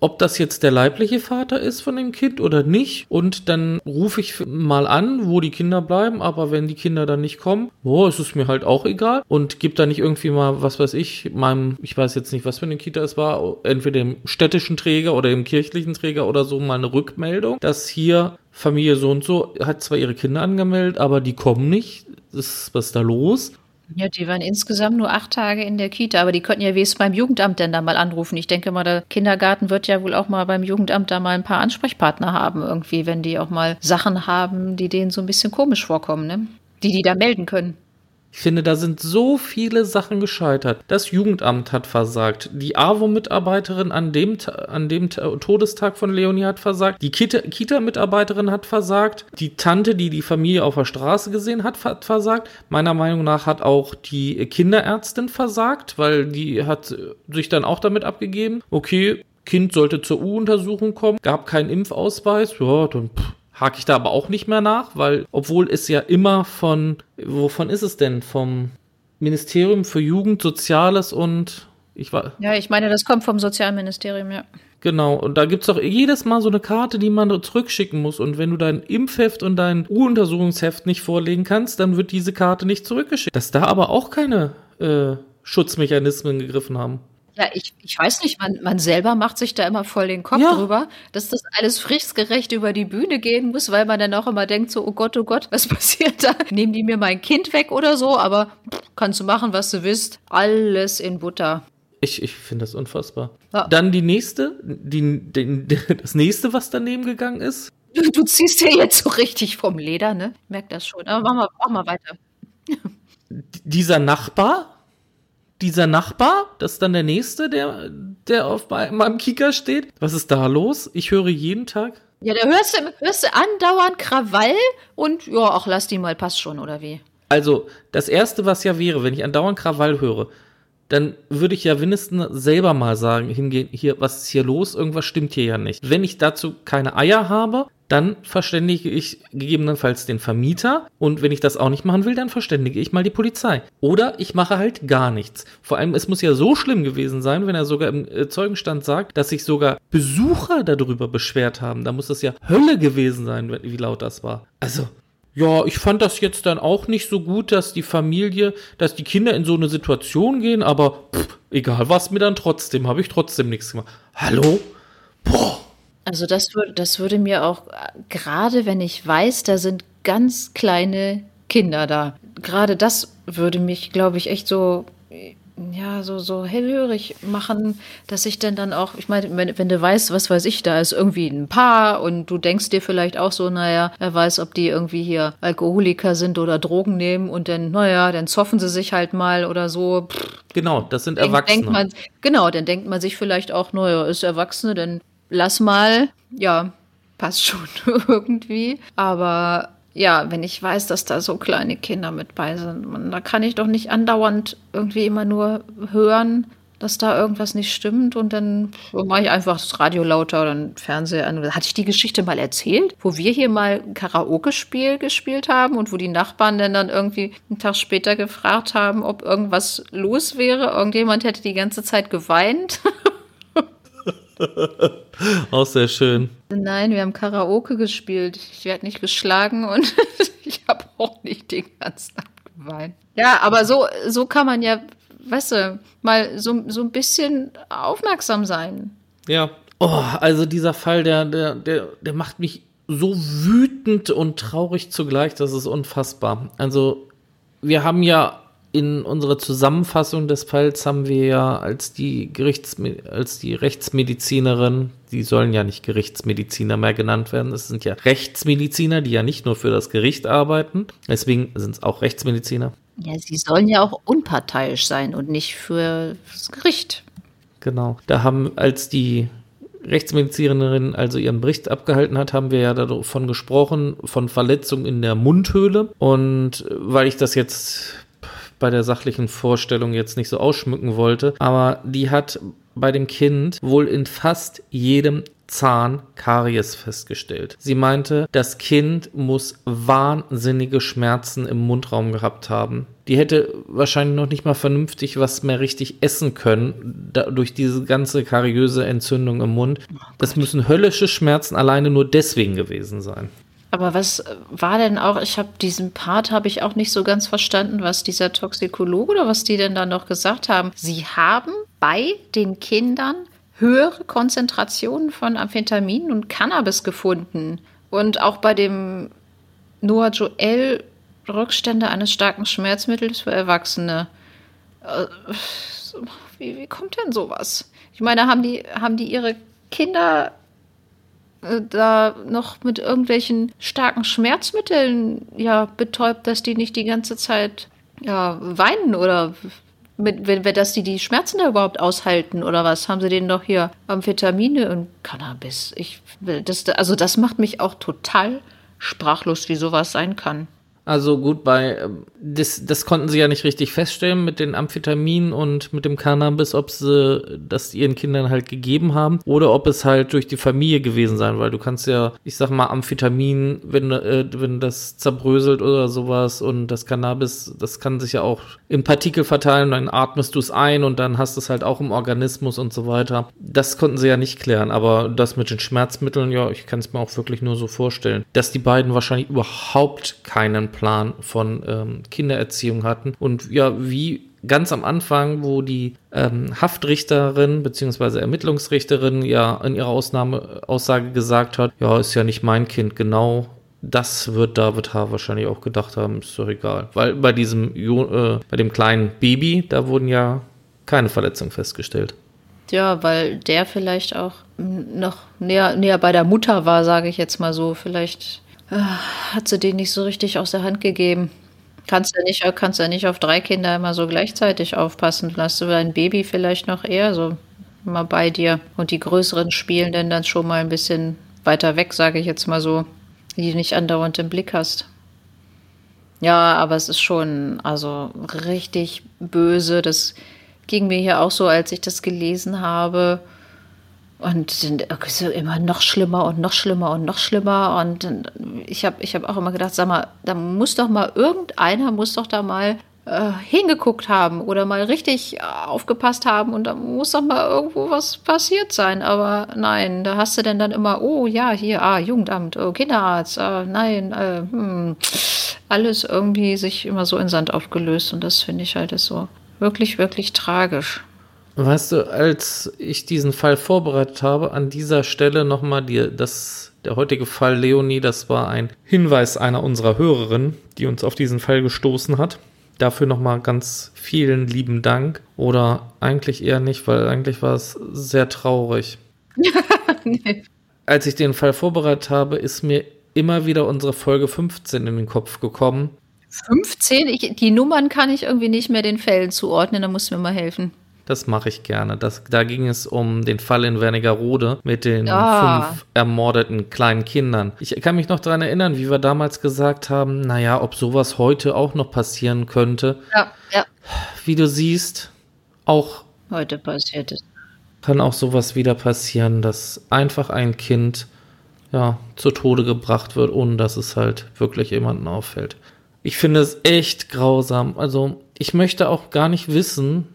ob das jetzt der leibliche Vater ist von dem Kind oder nicht. Und dann rufe ich mal an, wo die Kinder bleiben. Aber wenn die Kinder dann nicht kommen, boah, ist es mir halt auch egal. Und gibt da nicht irgendwie mal, was weiß ich, meinem, ich weiß jetzt nicht, was für eine Kita es war, entweder dem städtischen Träger oder dem kirchlichen Träger oder so mal eine Rückmeldung, dass hier Familie so und so hat zwar ihre Kinder angemeldet, aber die kommen nicht. Ist, was ist da los? Ja, die waren insgesamt nur acht Tage in der Kita, aber die könnten ja wenigstens beim Jugendamt denn da mal anrufen. Ich denke mal, der Kindergarten wird ja wohl auch mal beim Jugendamt da mal ein paar Ansprechpartner haben, irgendwie, wenn die auch mal Sachen haben, die denen so ein bisschen komisch vorkommen, ne? Die die da melden können. Ich finde, da sind so viele Sachen gescheitert. Das Jugendamt hat versagt. Die AWO-Mitarbeiterin an dem, an dem Todestag von Leonie hat versagt. Die Kita-Mitarbeiterin hat versagt. Die Tante, die die Familie auf der Straße gesehen hat, hat versagt. Meiner Meinung nach hat auch die Kinderärztin versagt, weil die hat sich dann auch damit abgegeben. Okay, Kind sollte zur U-Untersuchung kommen, gab keinen Impfausweis. Ja, dann pff, hake ich da aber auch nicht mehr nach, weil obwohl es ja immer von, wovon ist es denn? Vom Ministerium für Jugend, Soziales und ich war. Ja, ich meine, das kommt vom Sozialministerium, ja. Genau, und da gibt es auch jedes Mal so eine Karte, die man zurückschicken muss. Und wenn du dein Impfheft und dein U-Untersuchungsheft nicht vorlegen kannst, dann wird diese Karte nicht zurückgeschickt. Dass da aber auch keine äh, Schutzmechanismen gegriffen haben. Ja, ich, ich weiß nicht, man, man selber macht sich da immer voll den Kopf ja. drüber, dass das alles fristgerecht über die Bühne gehen muss, weil man dann auch immer denkt, so, oh Gott, oh Gott, was passiert da? Nehmen die mir mein Kind weg oder so? Aber pff, kannst du machen, was du willst. Alles in Butter. Ich, ich finde das unfassbar. Ja. Dann die nächste, die, die, das nächste, was daneben gegangen ist. Du, du ziehst dir jetzt so richtig vom Leder, ne? Ich merke das schon. Aber mach mal, mach mal weiter. Dieser Nachbar, dieser Nachbar, das ist dann der nächste, der, der auf meinem Kicker steht. Was ist da los? Ich höre jeden Tag. Ja, da hörst du, hörst du andauernd Krawall und ja, ach, lass die mal, passt schon, oder wie? Also, das erste, was ja wäre, wenn ich andauernd Krawall höre, dann würde ich ja mindestens selber mal sagen, hingehen, hier, was ist hier los? Irgendwas stimmt hier ja nicht. Wenn ich dazu keine Eier habe, dann verständige ich gegebenenfalls den Vermieter und wenn ich das auch nicht machen will, dann verständige ich mal die Polizei. Oder ich mache halt gar nichts. Vor allem, es muss ja so schlimm gewesen sein, wenn er sogar im äh, Zeugenstand sagt, dass sich sogar Besucher darüber beschwert haben. Da muss das ja Hölle gewesen sein, wie laut das war. Also, ja, ich fand das jetzt dann auch nicht so gut, dass die Familie, dass die Kinder in so eine Situation gehen, aber pff, egal was mir dann trotzdem, habe ich trotzdem nichts gemacht. Hallo? Boah. Also das, das würde mir auch, gerade wenn ich weiß, da sind ganz kleine Kinder da, gerade das würde mich, glaube ich, echt so, ja, so, so hellhörig machen, dass ich dann dann auch, ich meine, wenn, wenn du weißt, was weiß ich, da ist irgendwie ein Paar und du denkst dir vielleicht auch so, naja, wer weiß, ob die irgendwie hier Alkoholiker sind oder Drogen nehmen und dann, naja, dann zoffen sie sich halt mal oder so. Pff, genau, das sind Erwachsene. Denkt man, genau, dann denkt man sich vielleicht auch, naja, ist Erwachsene, dann lass mal, ja, passt schon irgendwie. Aber ja, wenn ich weiß, dass da so kleine Kinder mit bei sind, man, da kann ich doch nicht andauernd irgendwie immer nur hören, dass da irgendwas nicht stimmt und dann mache ich einfach das Radio lauter oder den Fernseher an. Hatte ich die Geschichte mal erzählt, wo wir hier mal ein Karaoke-Spiel gespielt haben und wo die Nachbarn dann, dann irgendwie einen Tag später gefragt haben, ob irgendwas los wäre. Irgendjemand hätte die ganze Zeit geweint. Auch sehr schön. Nein, wir haben Karaoke gespielt. Ich werde nicht geschlagen und Ich habe auch nicht den ganzen Abend geweint. Ja, aber so, so kann man ja, weißt du, mal so, so ein bisschen aufmerksam sein. Ja. Oh, also dieser Fall, der, der, der, der macht mich so wütend und traurig zugleich, das ist unfassbar. Also, wir haben ja in unserer Zusammenfassung des Falls haben wir ja als die Gerichts als die Rechtsmedizinerin, die sollen ja nicht Gerichtsmediziner mehr genannt werden, es sind ja Rechtsmediziner, die ja nicht nur für das Gericht arbeiten, deswegen sind es auch Rechtsmediziner. Ja, sie sollen ja auch unparteiisch sein und nicht für das Gericht. Genau. Da haben als die Rechtsmedizinerin also ihren Bericht abgehalten hat, haben wir ja davon gesprochen, von Verletzungen in der Mundhöhle. Und weil ich das jetzt bei der sachlichen Vorstellung jetzt nicht so ausschmücken wollte, aber die hat bei dem Kind wohl in fast jedem Zahn Karies festgestellt. Sie meinte, das Kind muss wahnsinnige Schmerzen im Mundraum gehabt haben. Die hätte wahrscheinlich noch nicht mal vernünftig was mehr richtig essen können, da, durch diese ganze kariöse Entzündung im Mund. Das müssen höllische Schmerzen alleine nur deswegen gewesen sein. Aber was war denn auch, ich habe diesen Part habe ich auch nicht so ganz verstanden, was dieser Toxikologe oder was die denn da noch gesagt haben. Sie haben bei den Kindern höhere Konzentrationen von Amphetamin und Cannabis gefunden. Und auch bei dem Noah Joel Rückstände eines starken Schmerzmittels für Erwachsene. Äh, wie, wie kommt denn sowas? Ich meine, haben die, haben die ihre Kinder da noch mit irgendwelchen starken Schmerzmitteln ja betäubt, dass die nicht die ganze Zeit ja weinen oder mit, wenn, wenn dass die die Schmerzen da überhaupt aushalten oder was? Haben sie denen doch hier Amphetamine und Cannabis? Ich das also das macht mich auch total sprachlos, wie sowas sein kann. Also gut, bei ähm, das, das konnten sie ja nicht richtig feststellen mit den Amphetaminen und mit dem Cannabis, ob sie das ihren Kindern halt gegeben haben oder ob es halt durch die Familie gewesen sein, weil du kannst ja, ich sag mal, Amphetamin, wenn, äh, wenn das zerbröselt oder sowas und das Cannabis, das kann sich ja auch in Partikel verteilen, dann atmest du es ein und dann hast du es halt auch im Organismus und so weiter. Das konnten sie ja nicht klären, aber das mit den Schmerzmitteln, ja, ich kann es mir auch wirklich nur so vorstellen, dass die beiden wahrscheinlich überhaupt keinen Plan von ähm, Kindererziehung hatten. Und ja, wie ganz am Anfang, wo die ähm, Haftrichterin bzw. Ermittlungsrichterin ja in ihrer Ausnahme, Aussage gesagt hat, ja, ist ja nicht mein Kind, genau das wird David H. wahrscheinlich auch gedacht haben, ist doch egal. Weil bei diesem, äh, bei dem kleinen Baby, da wurden ja keine Verletzungen festgestellt. Ja, weil der vielleicht auch noch näher, näher bei der Mutter war, sage ich jetzt mal so. Vielleicht Ah, hat sie den nicht so richtig aus der Hand gegeben. Kannst ja nicht, kannst ja nicht auf drei Kinder immer so gleichzeitig aufpassen. Lass du dein Baby vielleicht noch eher so mal bei dir. Und die größeren spielen denn dann schon mal ein bisschen weiter weg, sage ich jetzt mal so, die nicht andauernd im Blick hast. Ja, aber es ist schon, also richtig böse. Das ging mir hier auch so, als ich das gelesen habe. Und sind immer noch schlimmer und noch schlimmer und noch schlimmer. Und ich habe ich hab auch immer gedacht, sag mal, da muss doch mal irgendeiner, muss doch da mal äh, hingeguckt haben oder mal richtig aufgepasst haben und da muss doch mal irgendwo was passiert sein. Aber nein, da hast du denn dann immer, oh ja, hier, ah, Jugendamt, oh, Kinderarzt, ah, nein, äh, hm, alles irgendwie sich immer so in Sand aufgelöst. Und das finde ich halt so wirklich, wirklich tragisch. Weißt du, als ich diesen Fall vorbereitet habe, an dieser Stelle nochmal dir das, der heutige Fall Leonie, das war ein Hinweis einer unserer Hörerinnen, die uns auf diesen Fall gestoßen hat. Dafür nochmal ganz vielen lieben Dank. Oder eigentlich eher nicht, weil eigentlich war es sehr traurig. nee. Als ich den Fall vorbereitet habe, ist mir immer wieder unsere Folge 15 in den Kopf gekommen. 15? Ich, die Nummern kann ich irgendwie nicht mehr den Fällen zuordnen, da musst du mir mal helfen. Das mache ich gerne. Das, da ging es um den Fall in Wernigerode mit den ah. fünf ermordeten kleinen Kindern. Ich kann mich noch daran erinnern, wie wir damals gesagt haben, naja, ob sowas heute auch noch passieren könnte. Ja, ja. Wie du siehst, auch heute passiert es. Kann auch sowas wieder passieren, dass einfach ein Kind ja, zu Tode gebracht wird, ohne dass es halt wirklich jemanden auffällt. Ich finde es echt grausam. Also, ich möchte auch gar nicht wissen,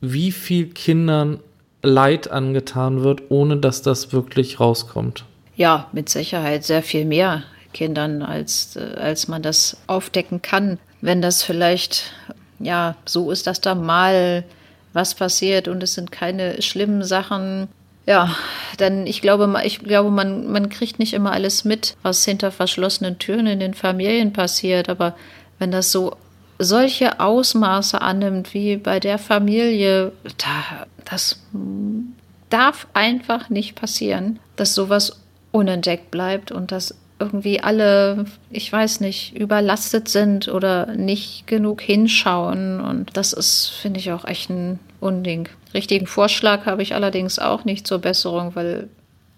wie viel Kindern Leid angetan wird, ohne dass das wirklich rauskommt. Ja, mit Sicherheit sehr viel mehr. Kindern, als, äh, als man das aufdecken kann. Wenn das vielleicht, ja, so ist, dass da mal was passiert und es sind keine schlimmen Sachen, ja, denn ich glaube, ich glaube man, man kriegt nicht immer alles mit, was hinter verschlossenen Türen in den Familien passiert. Aber wenn das so solche Ausmaße annimmt wie bei der Familie, da, das darf einfach nicht passieren, dass sowas unentdeckt bleibt und dass irgendwie alle, ich weiß nicht, überlastet sind oder nicht genug hinschauen. Und das ist, finde ich, auch echt ein Unding. Richtigen Vorschlag habe ich allerdings auch nicht zur Besserung, weil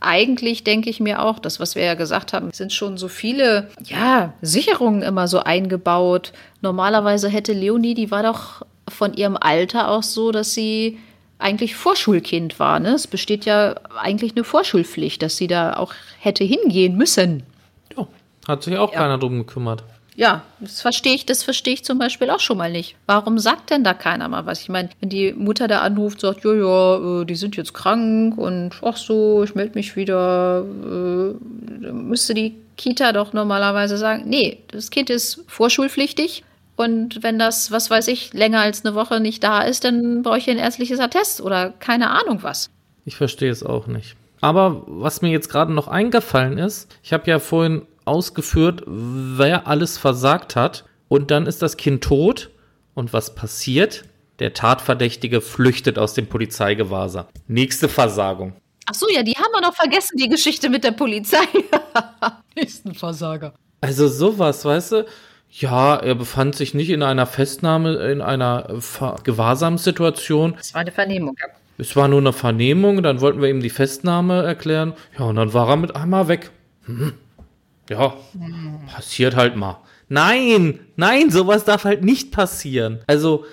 eigentlich denke ich mir auch, das, was wir ja gesagt haben, sind schon so viele, ja, Sicherungen immer so eingebaut. Normalerweise hätte Leonie, die war doch von ihrem Alter auch so, dass sie eigentlich Vorschulkind war. Ne? Es besteht ja eigentlich eine Vorschulpflicht, dass sie da auch hätte hingehen müssen. Ja, hat sich auch ja. keiner drum gekümmert. Ja, das verstehe ich, das verstehe ich zum Beispiel auch schon mal nicht. Warum sagt denn da keiner mal was? Ich meine, wenn die Mutter da anruft, sagt, ja, ja, äh, die sind jetzt krank und ach so, ich melde mich wieder, äh, müsste die Kita doch normalerweise sagen, nee, das Kind ist vorschulpflichtig. Und wenn das, was weiß ich, länger als eine Woche nicht da ist, dann brauche ich ein ärztliches Attest oder keine Ahnung was. Ich verstehe es auch nicht. Aber was mir jetzt gerade noch eingefallen ist, ich habe ja vorhin ausgeführt, wer alles versagt hat. Und dann ist das Kind tot. Und was passiert? Der Tatverdächtige flüchtet aus dem Polizeigewahrsam. Nächste Versagung. Ach so, ja, die haben wir noch vergessen, die Geschichte mit der Polizei. Nächsten Versager. Also sowas, weißt du? Ja, er befand sich nicht in einer Festnahme, in einer Gewahrsamssituation. Es war eine Vernehmung, ja. Es war nur eine Vernehmung, dann wollten wir ihm die Festnahme erklären. Ja, und dann war er mit einmal weg. Hm. Ja, passiert halt mal. Nein, nein, sowas darf halt nicht passieren. Also,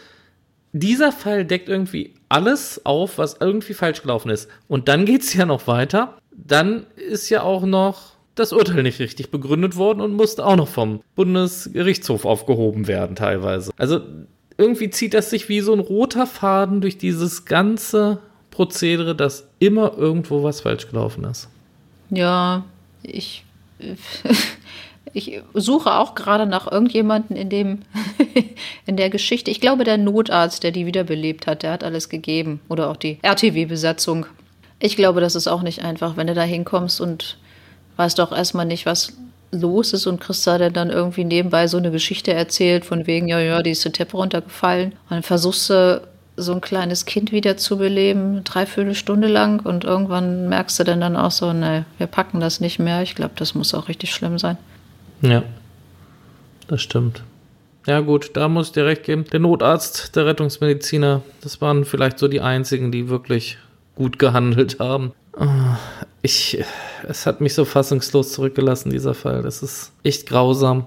dieser Fall deckt irgendwie alles auf, was irgendwie falsch gelaufen ist. Und dann geht es ja noch weiter. Dann ist ja auch noch das Urteil nicht richtig begründet worden und musste auch noch vom Bundesgerichtshof aufgehoben werden, teilweise. Also irgendwie zieht das sich wie so ein roter Faden durch dieses ganze Prozedere, dass immer irgendwo was falsch gelaufen ist. Ja, ich ich suche auch gerade nach irgendjemanden in dem in der Geschichte. Ich glaube, der Notarzt, der die wiederbelebt hat, der hat alles gegeben oder auch die RTW-Besatzung. Ich glaube, das ist auch nicht einfach, wenn du da hinkommst und weißt doch erstmal nicht, was los ist und Christa dann, dann irgendwie nebenbei so eine Geschichte erzählt, von wegen, ja, ja, die ist die Treppe runtergefallen. Und dann versuchst du so ein kleines Kind wieder zu beleben, dreiviertel Stunde lang und irgendwann merkst du dann, dann auch so, ne, wir packen das nicht mehr. Ich glaube, das muss auch richtig schlimm sein. Ja, das stimmt. Ja gut, da muss ich dir recht geben. Der Notarzt, der Rettungsmediziner, das waren vielleicht so die einzigen, die wirklich gut gehandelt haben. Ah, ich, es hat mich so fassungslos zurückgelassen, dieser Fall. Das ist echt grausam,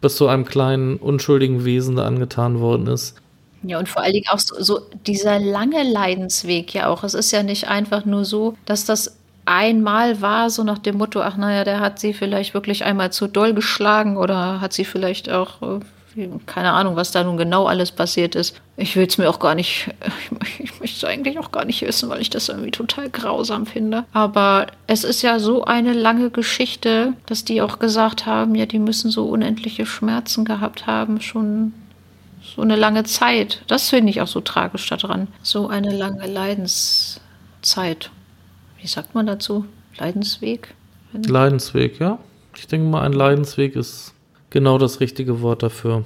was so einem kleinen, unschuldigen Wesen da angetan worden ist. Ja, und vor allen Dingen auch so, so dieser lange Leidensweg ja auch. Es ist ja nicht einfach nur so, dass das einmal war, so nach dem Motto, ach naja, der hat sie vielleicht wirklich einmal zu doll geschlagen oder hat sie vielleicht auch, äh, keine Ahnung, was da nun genau alles passiert ist. Ich will es mir auch gar nicht, ich möchte es eigentlich auch gar nicht wissen, weil ich das irgendwie total grausam finde. Aber es ist ja so eine lange Geschichte, dass die auch gesagt haben, ja, die müssen so unendliche Schmerzen gehabt haben, schon so eine lange Zeit. Das finde ich auch so tragisch daran. So eine lange Leidenszeit. Wie sagt man dazu? Leidensweg? Leidensweg, ja. Ich denke mal, ein Leidensweg ist genau das richtige Wort dafür.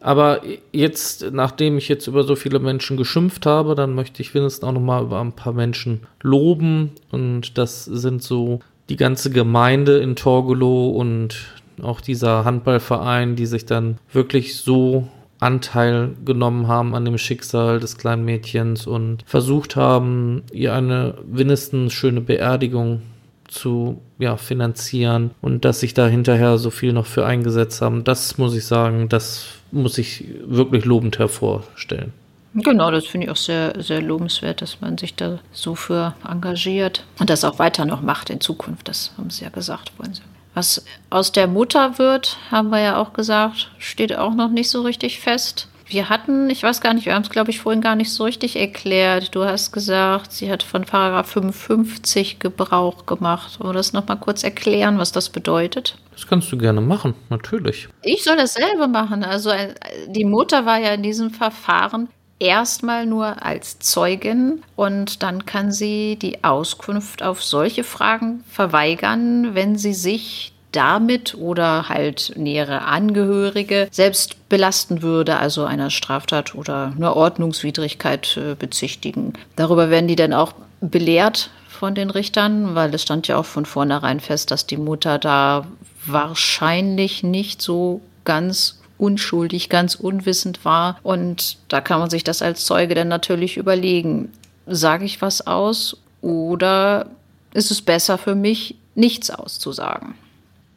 Aber jetzt, nachdem ich jetzt über so viele Menschen geschimpft habe, dann möchte ich wenigstens auch noch mal über ein paar Menschen loben. Und das sind so die ganze Gemeinde in Torgelow und auch dieser Handballverein, die sich dann wirklich so Anteil genommen haben an dem Schicksal des kleinen Mädchens und versucht haben, ihr eine wenigstens schöne Beerdigung zu ja, finanzieren und dass sich da hinterher so viel noch für eingesetzt haben, das muss ich sagen, das muss ich wirklich lobend hervorstellen. Genau, das finde ich auch sehr, sehr lobenswert, dass man sich da so für engagiert und das auch weiter noch macht in Zukunft. Das haben Sie ja gesagt, wollen Sie. Was aus der Mutter wird, haben wir ja auch gesagt, steht auch noch nicht so richtig fest. Wir hatten, ich weiß gar nicht, wir haben es, glaube ich, vorhin gar nicht so richtig erklärt. Du hast gesagt, sie hat von Paragraph 55 Gebrauch gemacht. Wollen wir das nochmal kurz erklären, was das bedeutet? Das kannst du gerne machen, natürlich. Ich soll dasselbe machen. Also äh, die Mutter war ja in diesem Verfahren erstmal nur als Zeugin und dann kann sie die Auskunft auf solche Fragen verweigern, wenn sie sich damit oder halt nähere Angehörige selbst belasten würde, also einer Straftat oder einer Ordnungswidrigkeit äh, bezichtigen. Darüber werden die dann auch belehrt von den Richtern, weil es stand ja auch von vornherein fest, dass die Mutter da wahrscheinlich nicht so ganz unschuldig, ganz unwissend war. Und da kann man sich das als Zeuge dann natürlich überlegen. Sage ich was aus oder ist es besser für mich, nichts auszusagen?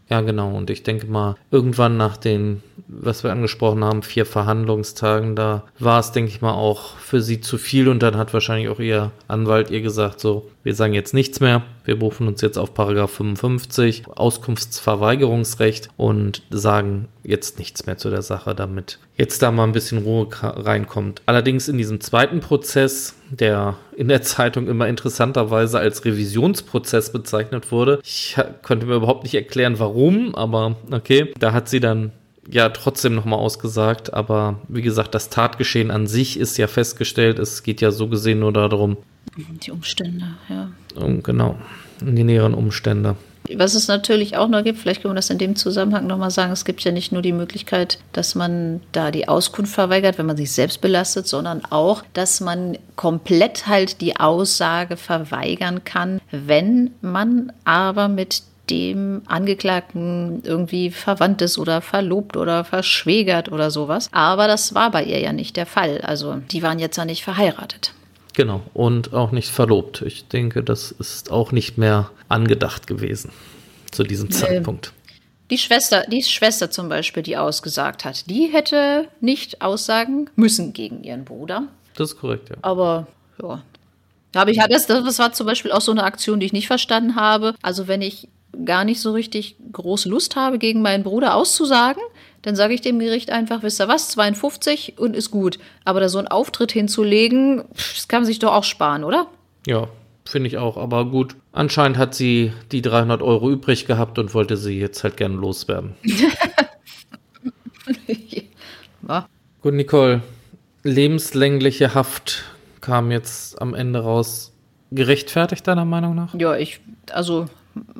Ja, genau. Und ich denke mal, irgendwann nach den, was wir angesprochen haben, vier Verhandlungstagen, da war es, denke ich mal, auch für sie zu viel. Und dann hat wahrscheinlich auch ihr Anwalt ihr gesagt, so, wir sagen jetzt nichts mehr. Wir berufen uns jetzt auf Paragraph 55, Auskunftsverweigerungsrecht und sagen jetzt nichts mehr zu der Sache, damit jetzt da mal ein bisschen Ruhe reinkommt. Allerdings in diesem zweiten Prozess, der in der Zeitung immer interessanterweise als Revisionsprozess bezeichnet wurde, ich konnte mir überhaupt nicht erklären, warum, aber okay, da hat sie dann ja trotzdem nochmal ausgesagt, aber wie gesagt, das Tatgeschehen an sich ist ja festgestellt. Es geht ja so gesehen nur darum, die Umstände, ja. Genau, die näheren Umstände. Was es natürlich auch noch gibt, vielleicht können wir das in dem Zusammenhang nochmal sagen, es gibt ja nicht nur die Möglichkeit, dass man da die Auskunft verweigert, wenn man sich selbst belastet, sondern auch, dass man komplett halt die Aussage verweigern kann, wenn man aber mit dem Angeklagten irgendwie verwandt ist oder verlobt oder verschwägert oder sowas. Aber das war bei ihr ja nicht der Fall. Also die waren jetzt ja nicht verheiratet. Genau, und auch nicht verlobt. Ich denke, das ist auch nicht mehr angedacht gewesen zu diesem Zeitpunkt. Die Schwester, die Schwester zum Beispiel, die ausgesagt hat, die hätte nicht aussagen müssen gegen ihren Bruder. Das ist korrekt, ja. Aber ja. Habe ich, das, das war zum Beispiel auch so eine Aktion, die ich nicht verstanden habe. Also wenn ich gar nicht so richtig große Lust habe, gegen meinen Bruder auszusagen, dann sage ich dem Gericht einfach, wisst ihr was, 52 und ist gut. Aber da so einen Auftritt hinzulegen, das kann man sich doch auch sparen, oder? Ja, finde ich auch. Aber gut, anscheinend hat sie die 300 Euro übrig gehabt und wollte sie jetzt halt gerne loswerden. ja. Gut, Nicole, lebenslängliche Haft kam jetzt am Ende raus. Gerechtfertigt deiner Meinung nach? Ja, ich, also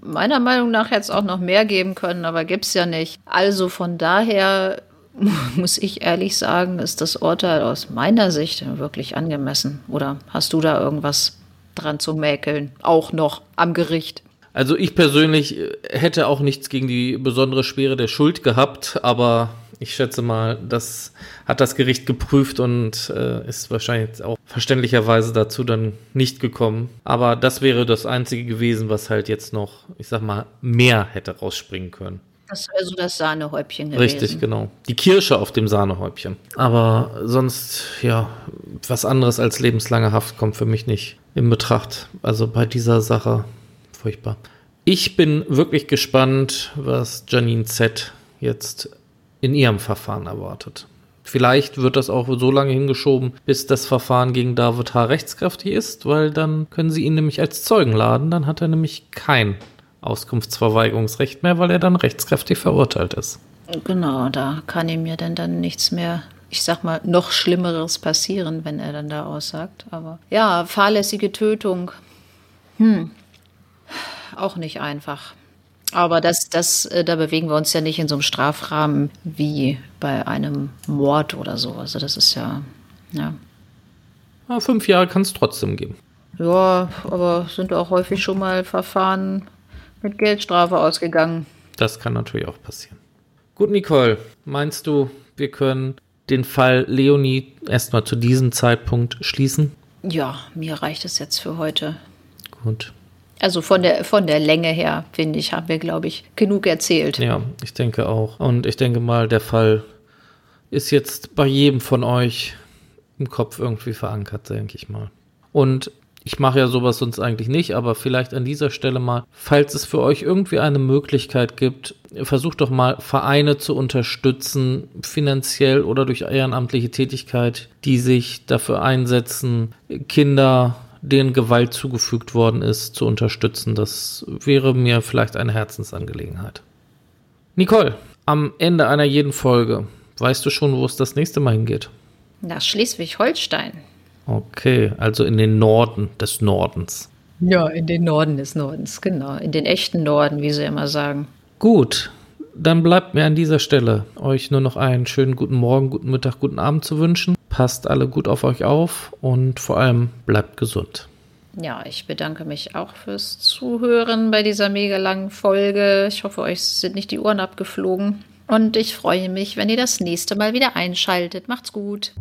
meiner Meinung nach hätte es auch noch mehr geben können, aber gibt es ja nicht. Also von daher muss ich ehrlich sagen, ist das Urteil aus meiner Sicht wirklich angemessen. Oder hast du da irgendwas dran zu mäkeln? Auch noch am Gericht. Also ich persönlich hätte auch nichts gegen die besondere Schwere der Schuld gehabt, aber ich schätze mal, das hat das Gericht geprüft und äh, ist wahrscheinlich auch verständlicherweise dazu dann nicht gekommen. Aber das wäre das Einzige gewesen, was halt jetzt noch, ich sag mal, mehr hätte rausspringen können. Das wäre so das Sahnehäubchen gewesen. Richtig, genau. Die Kirsche auf dem Sahnehäubchen. Aber sonst, ja, was anderes als lebenslange Haft kommt für mich nicht in Betracht. Also bei dieser Sache furchtbar. Ich bin wirklich gespannt, was Janine Z jetzt in ihrem Verfahren erwartet. Vielleicht wird das auch so lange hingeschoben, bis das Verfahren gegen David H. rechtskräftig ist, weil dann können sie ihn nämlich als Zeugen laden. Dann hat er nämlich kein Auskunftsverweigerungsrecht mehr, weil er dann rechtskräftig verurteilt ist. Genau, da kann ihm ja dann, dann nichts mehr, ich sag mal, noch Schlimmeres passieren, wenn er dann da aussagt. Aber ja, fahrlässige Tötung. Hm. Auch nicht einfach. Aber das, das, äh, da bewegen wir uns ja nicht in so einem Strafrahmen wie bei einem Mord oder so. Also das ist ja, ja. ja fünf Jahre kann es trotzdem geben. Ja, aber sind auch häufig schon mal Verfahren mit Geldstrafe ausgegangen. Das kann natürlich auch passieren. Gut, Nicole, meinst du, wir können den Fall Leonie erstmal zu diesem Zeitpunkt schließen? Ja, mir reicht es jetzt für heute. Gut. Also von der, von der Länge her, finde ich, haben wir, glaube ich, genug erzählt. Ja, ich denke auch. Und ich denke mal, der Fall ist jetzt bei jedem von euch im Kopf irgendwie verankert, denke ich mal. Und Ich mache ja sowas sonst eigentlich nicht, aber vielleicht an dieser Stelle mal, falls es für euch irgendwie eine Möglichkeit gibt, versucht doch mal Vereine zu unterstützen, finanziell oder durch ehrenamtliche Tätigkeit, die sich dafür einsetzen, Kinder denen Gewalt zugefügt worden ist, zu unterstützen. Das wäre mir vielleicht eine Herzensangelegenheit. Nicole, am Ende einer jeden Folge, weißt du schon, wo es das nächste Mal hingeht? Nach Schleswig-Holstein. Okay, also in den Norden des Nordens. Ja, in den Norden des Nordens, genau. In den echten Norden, wie sie immer sagen. Gut, dann bleibt mir an dieser Stelle euch nur noch einen schönen guten Morgen, guten Mittag, guten Abend zu wünschen. Passt alle gut auf euch auf und vor allem bleibt gesund. Ja, ich bedanke mich auch fürs Zuhören bei dieser mega langen Folge. Ich hoffe, euch sind nicht die Ohren abgeflogen. Und ich freue mich, wenn ihr das nächste Mal wieder einschaltet. Macht's gut.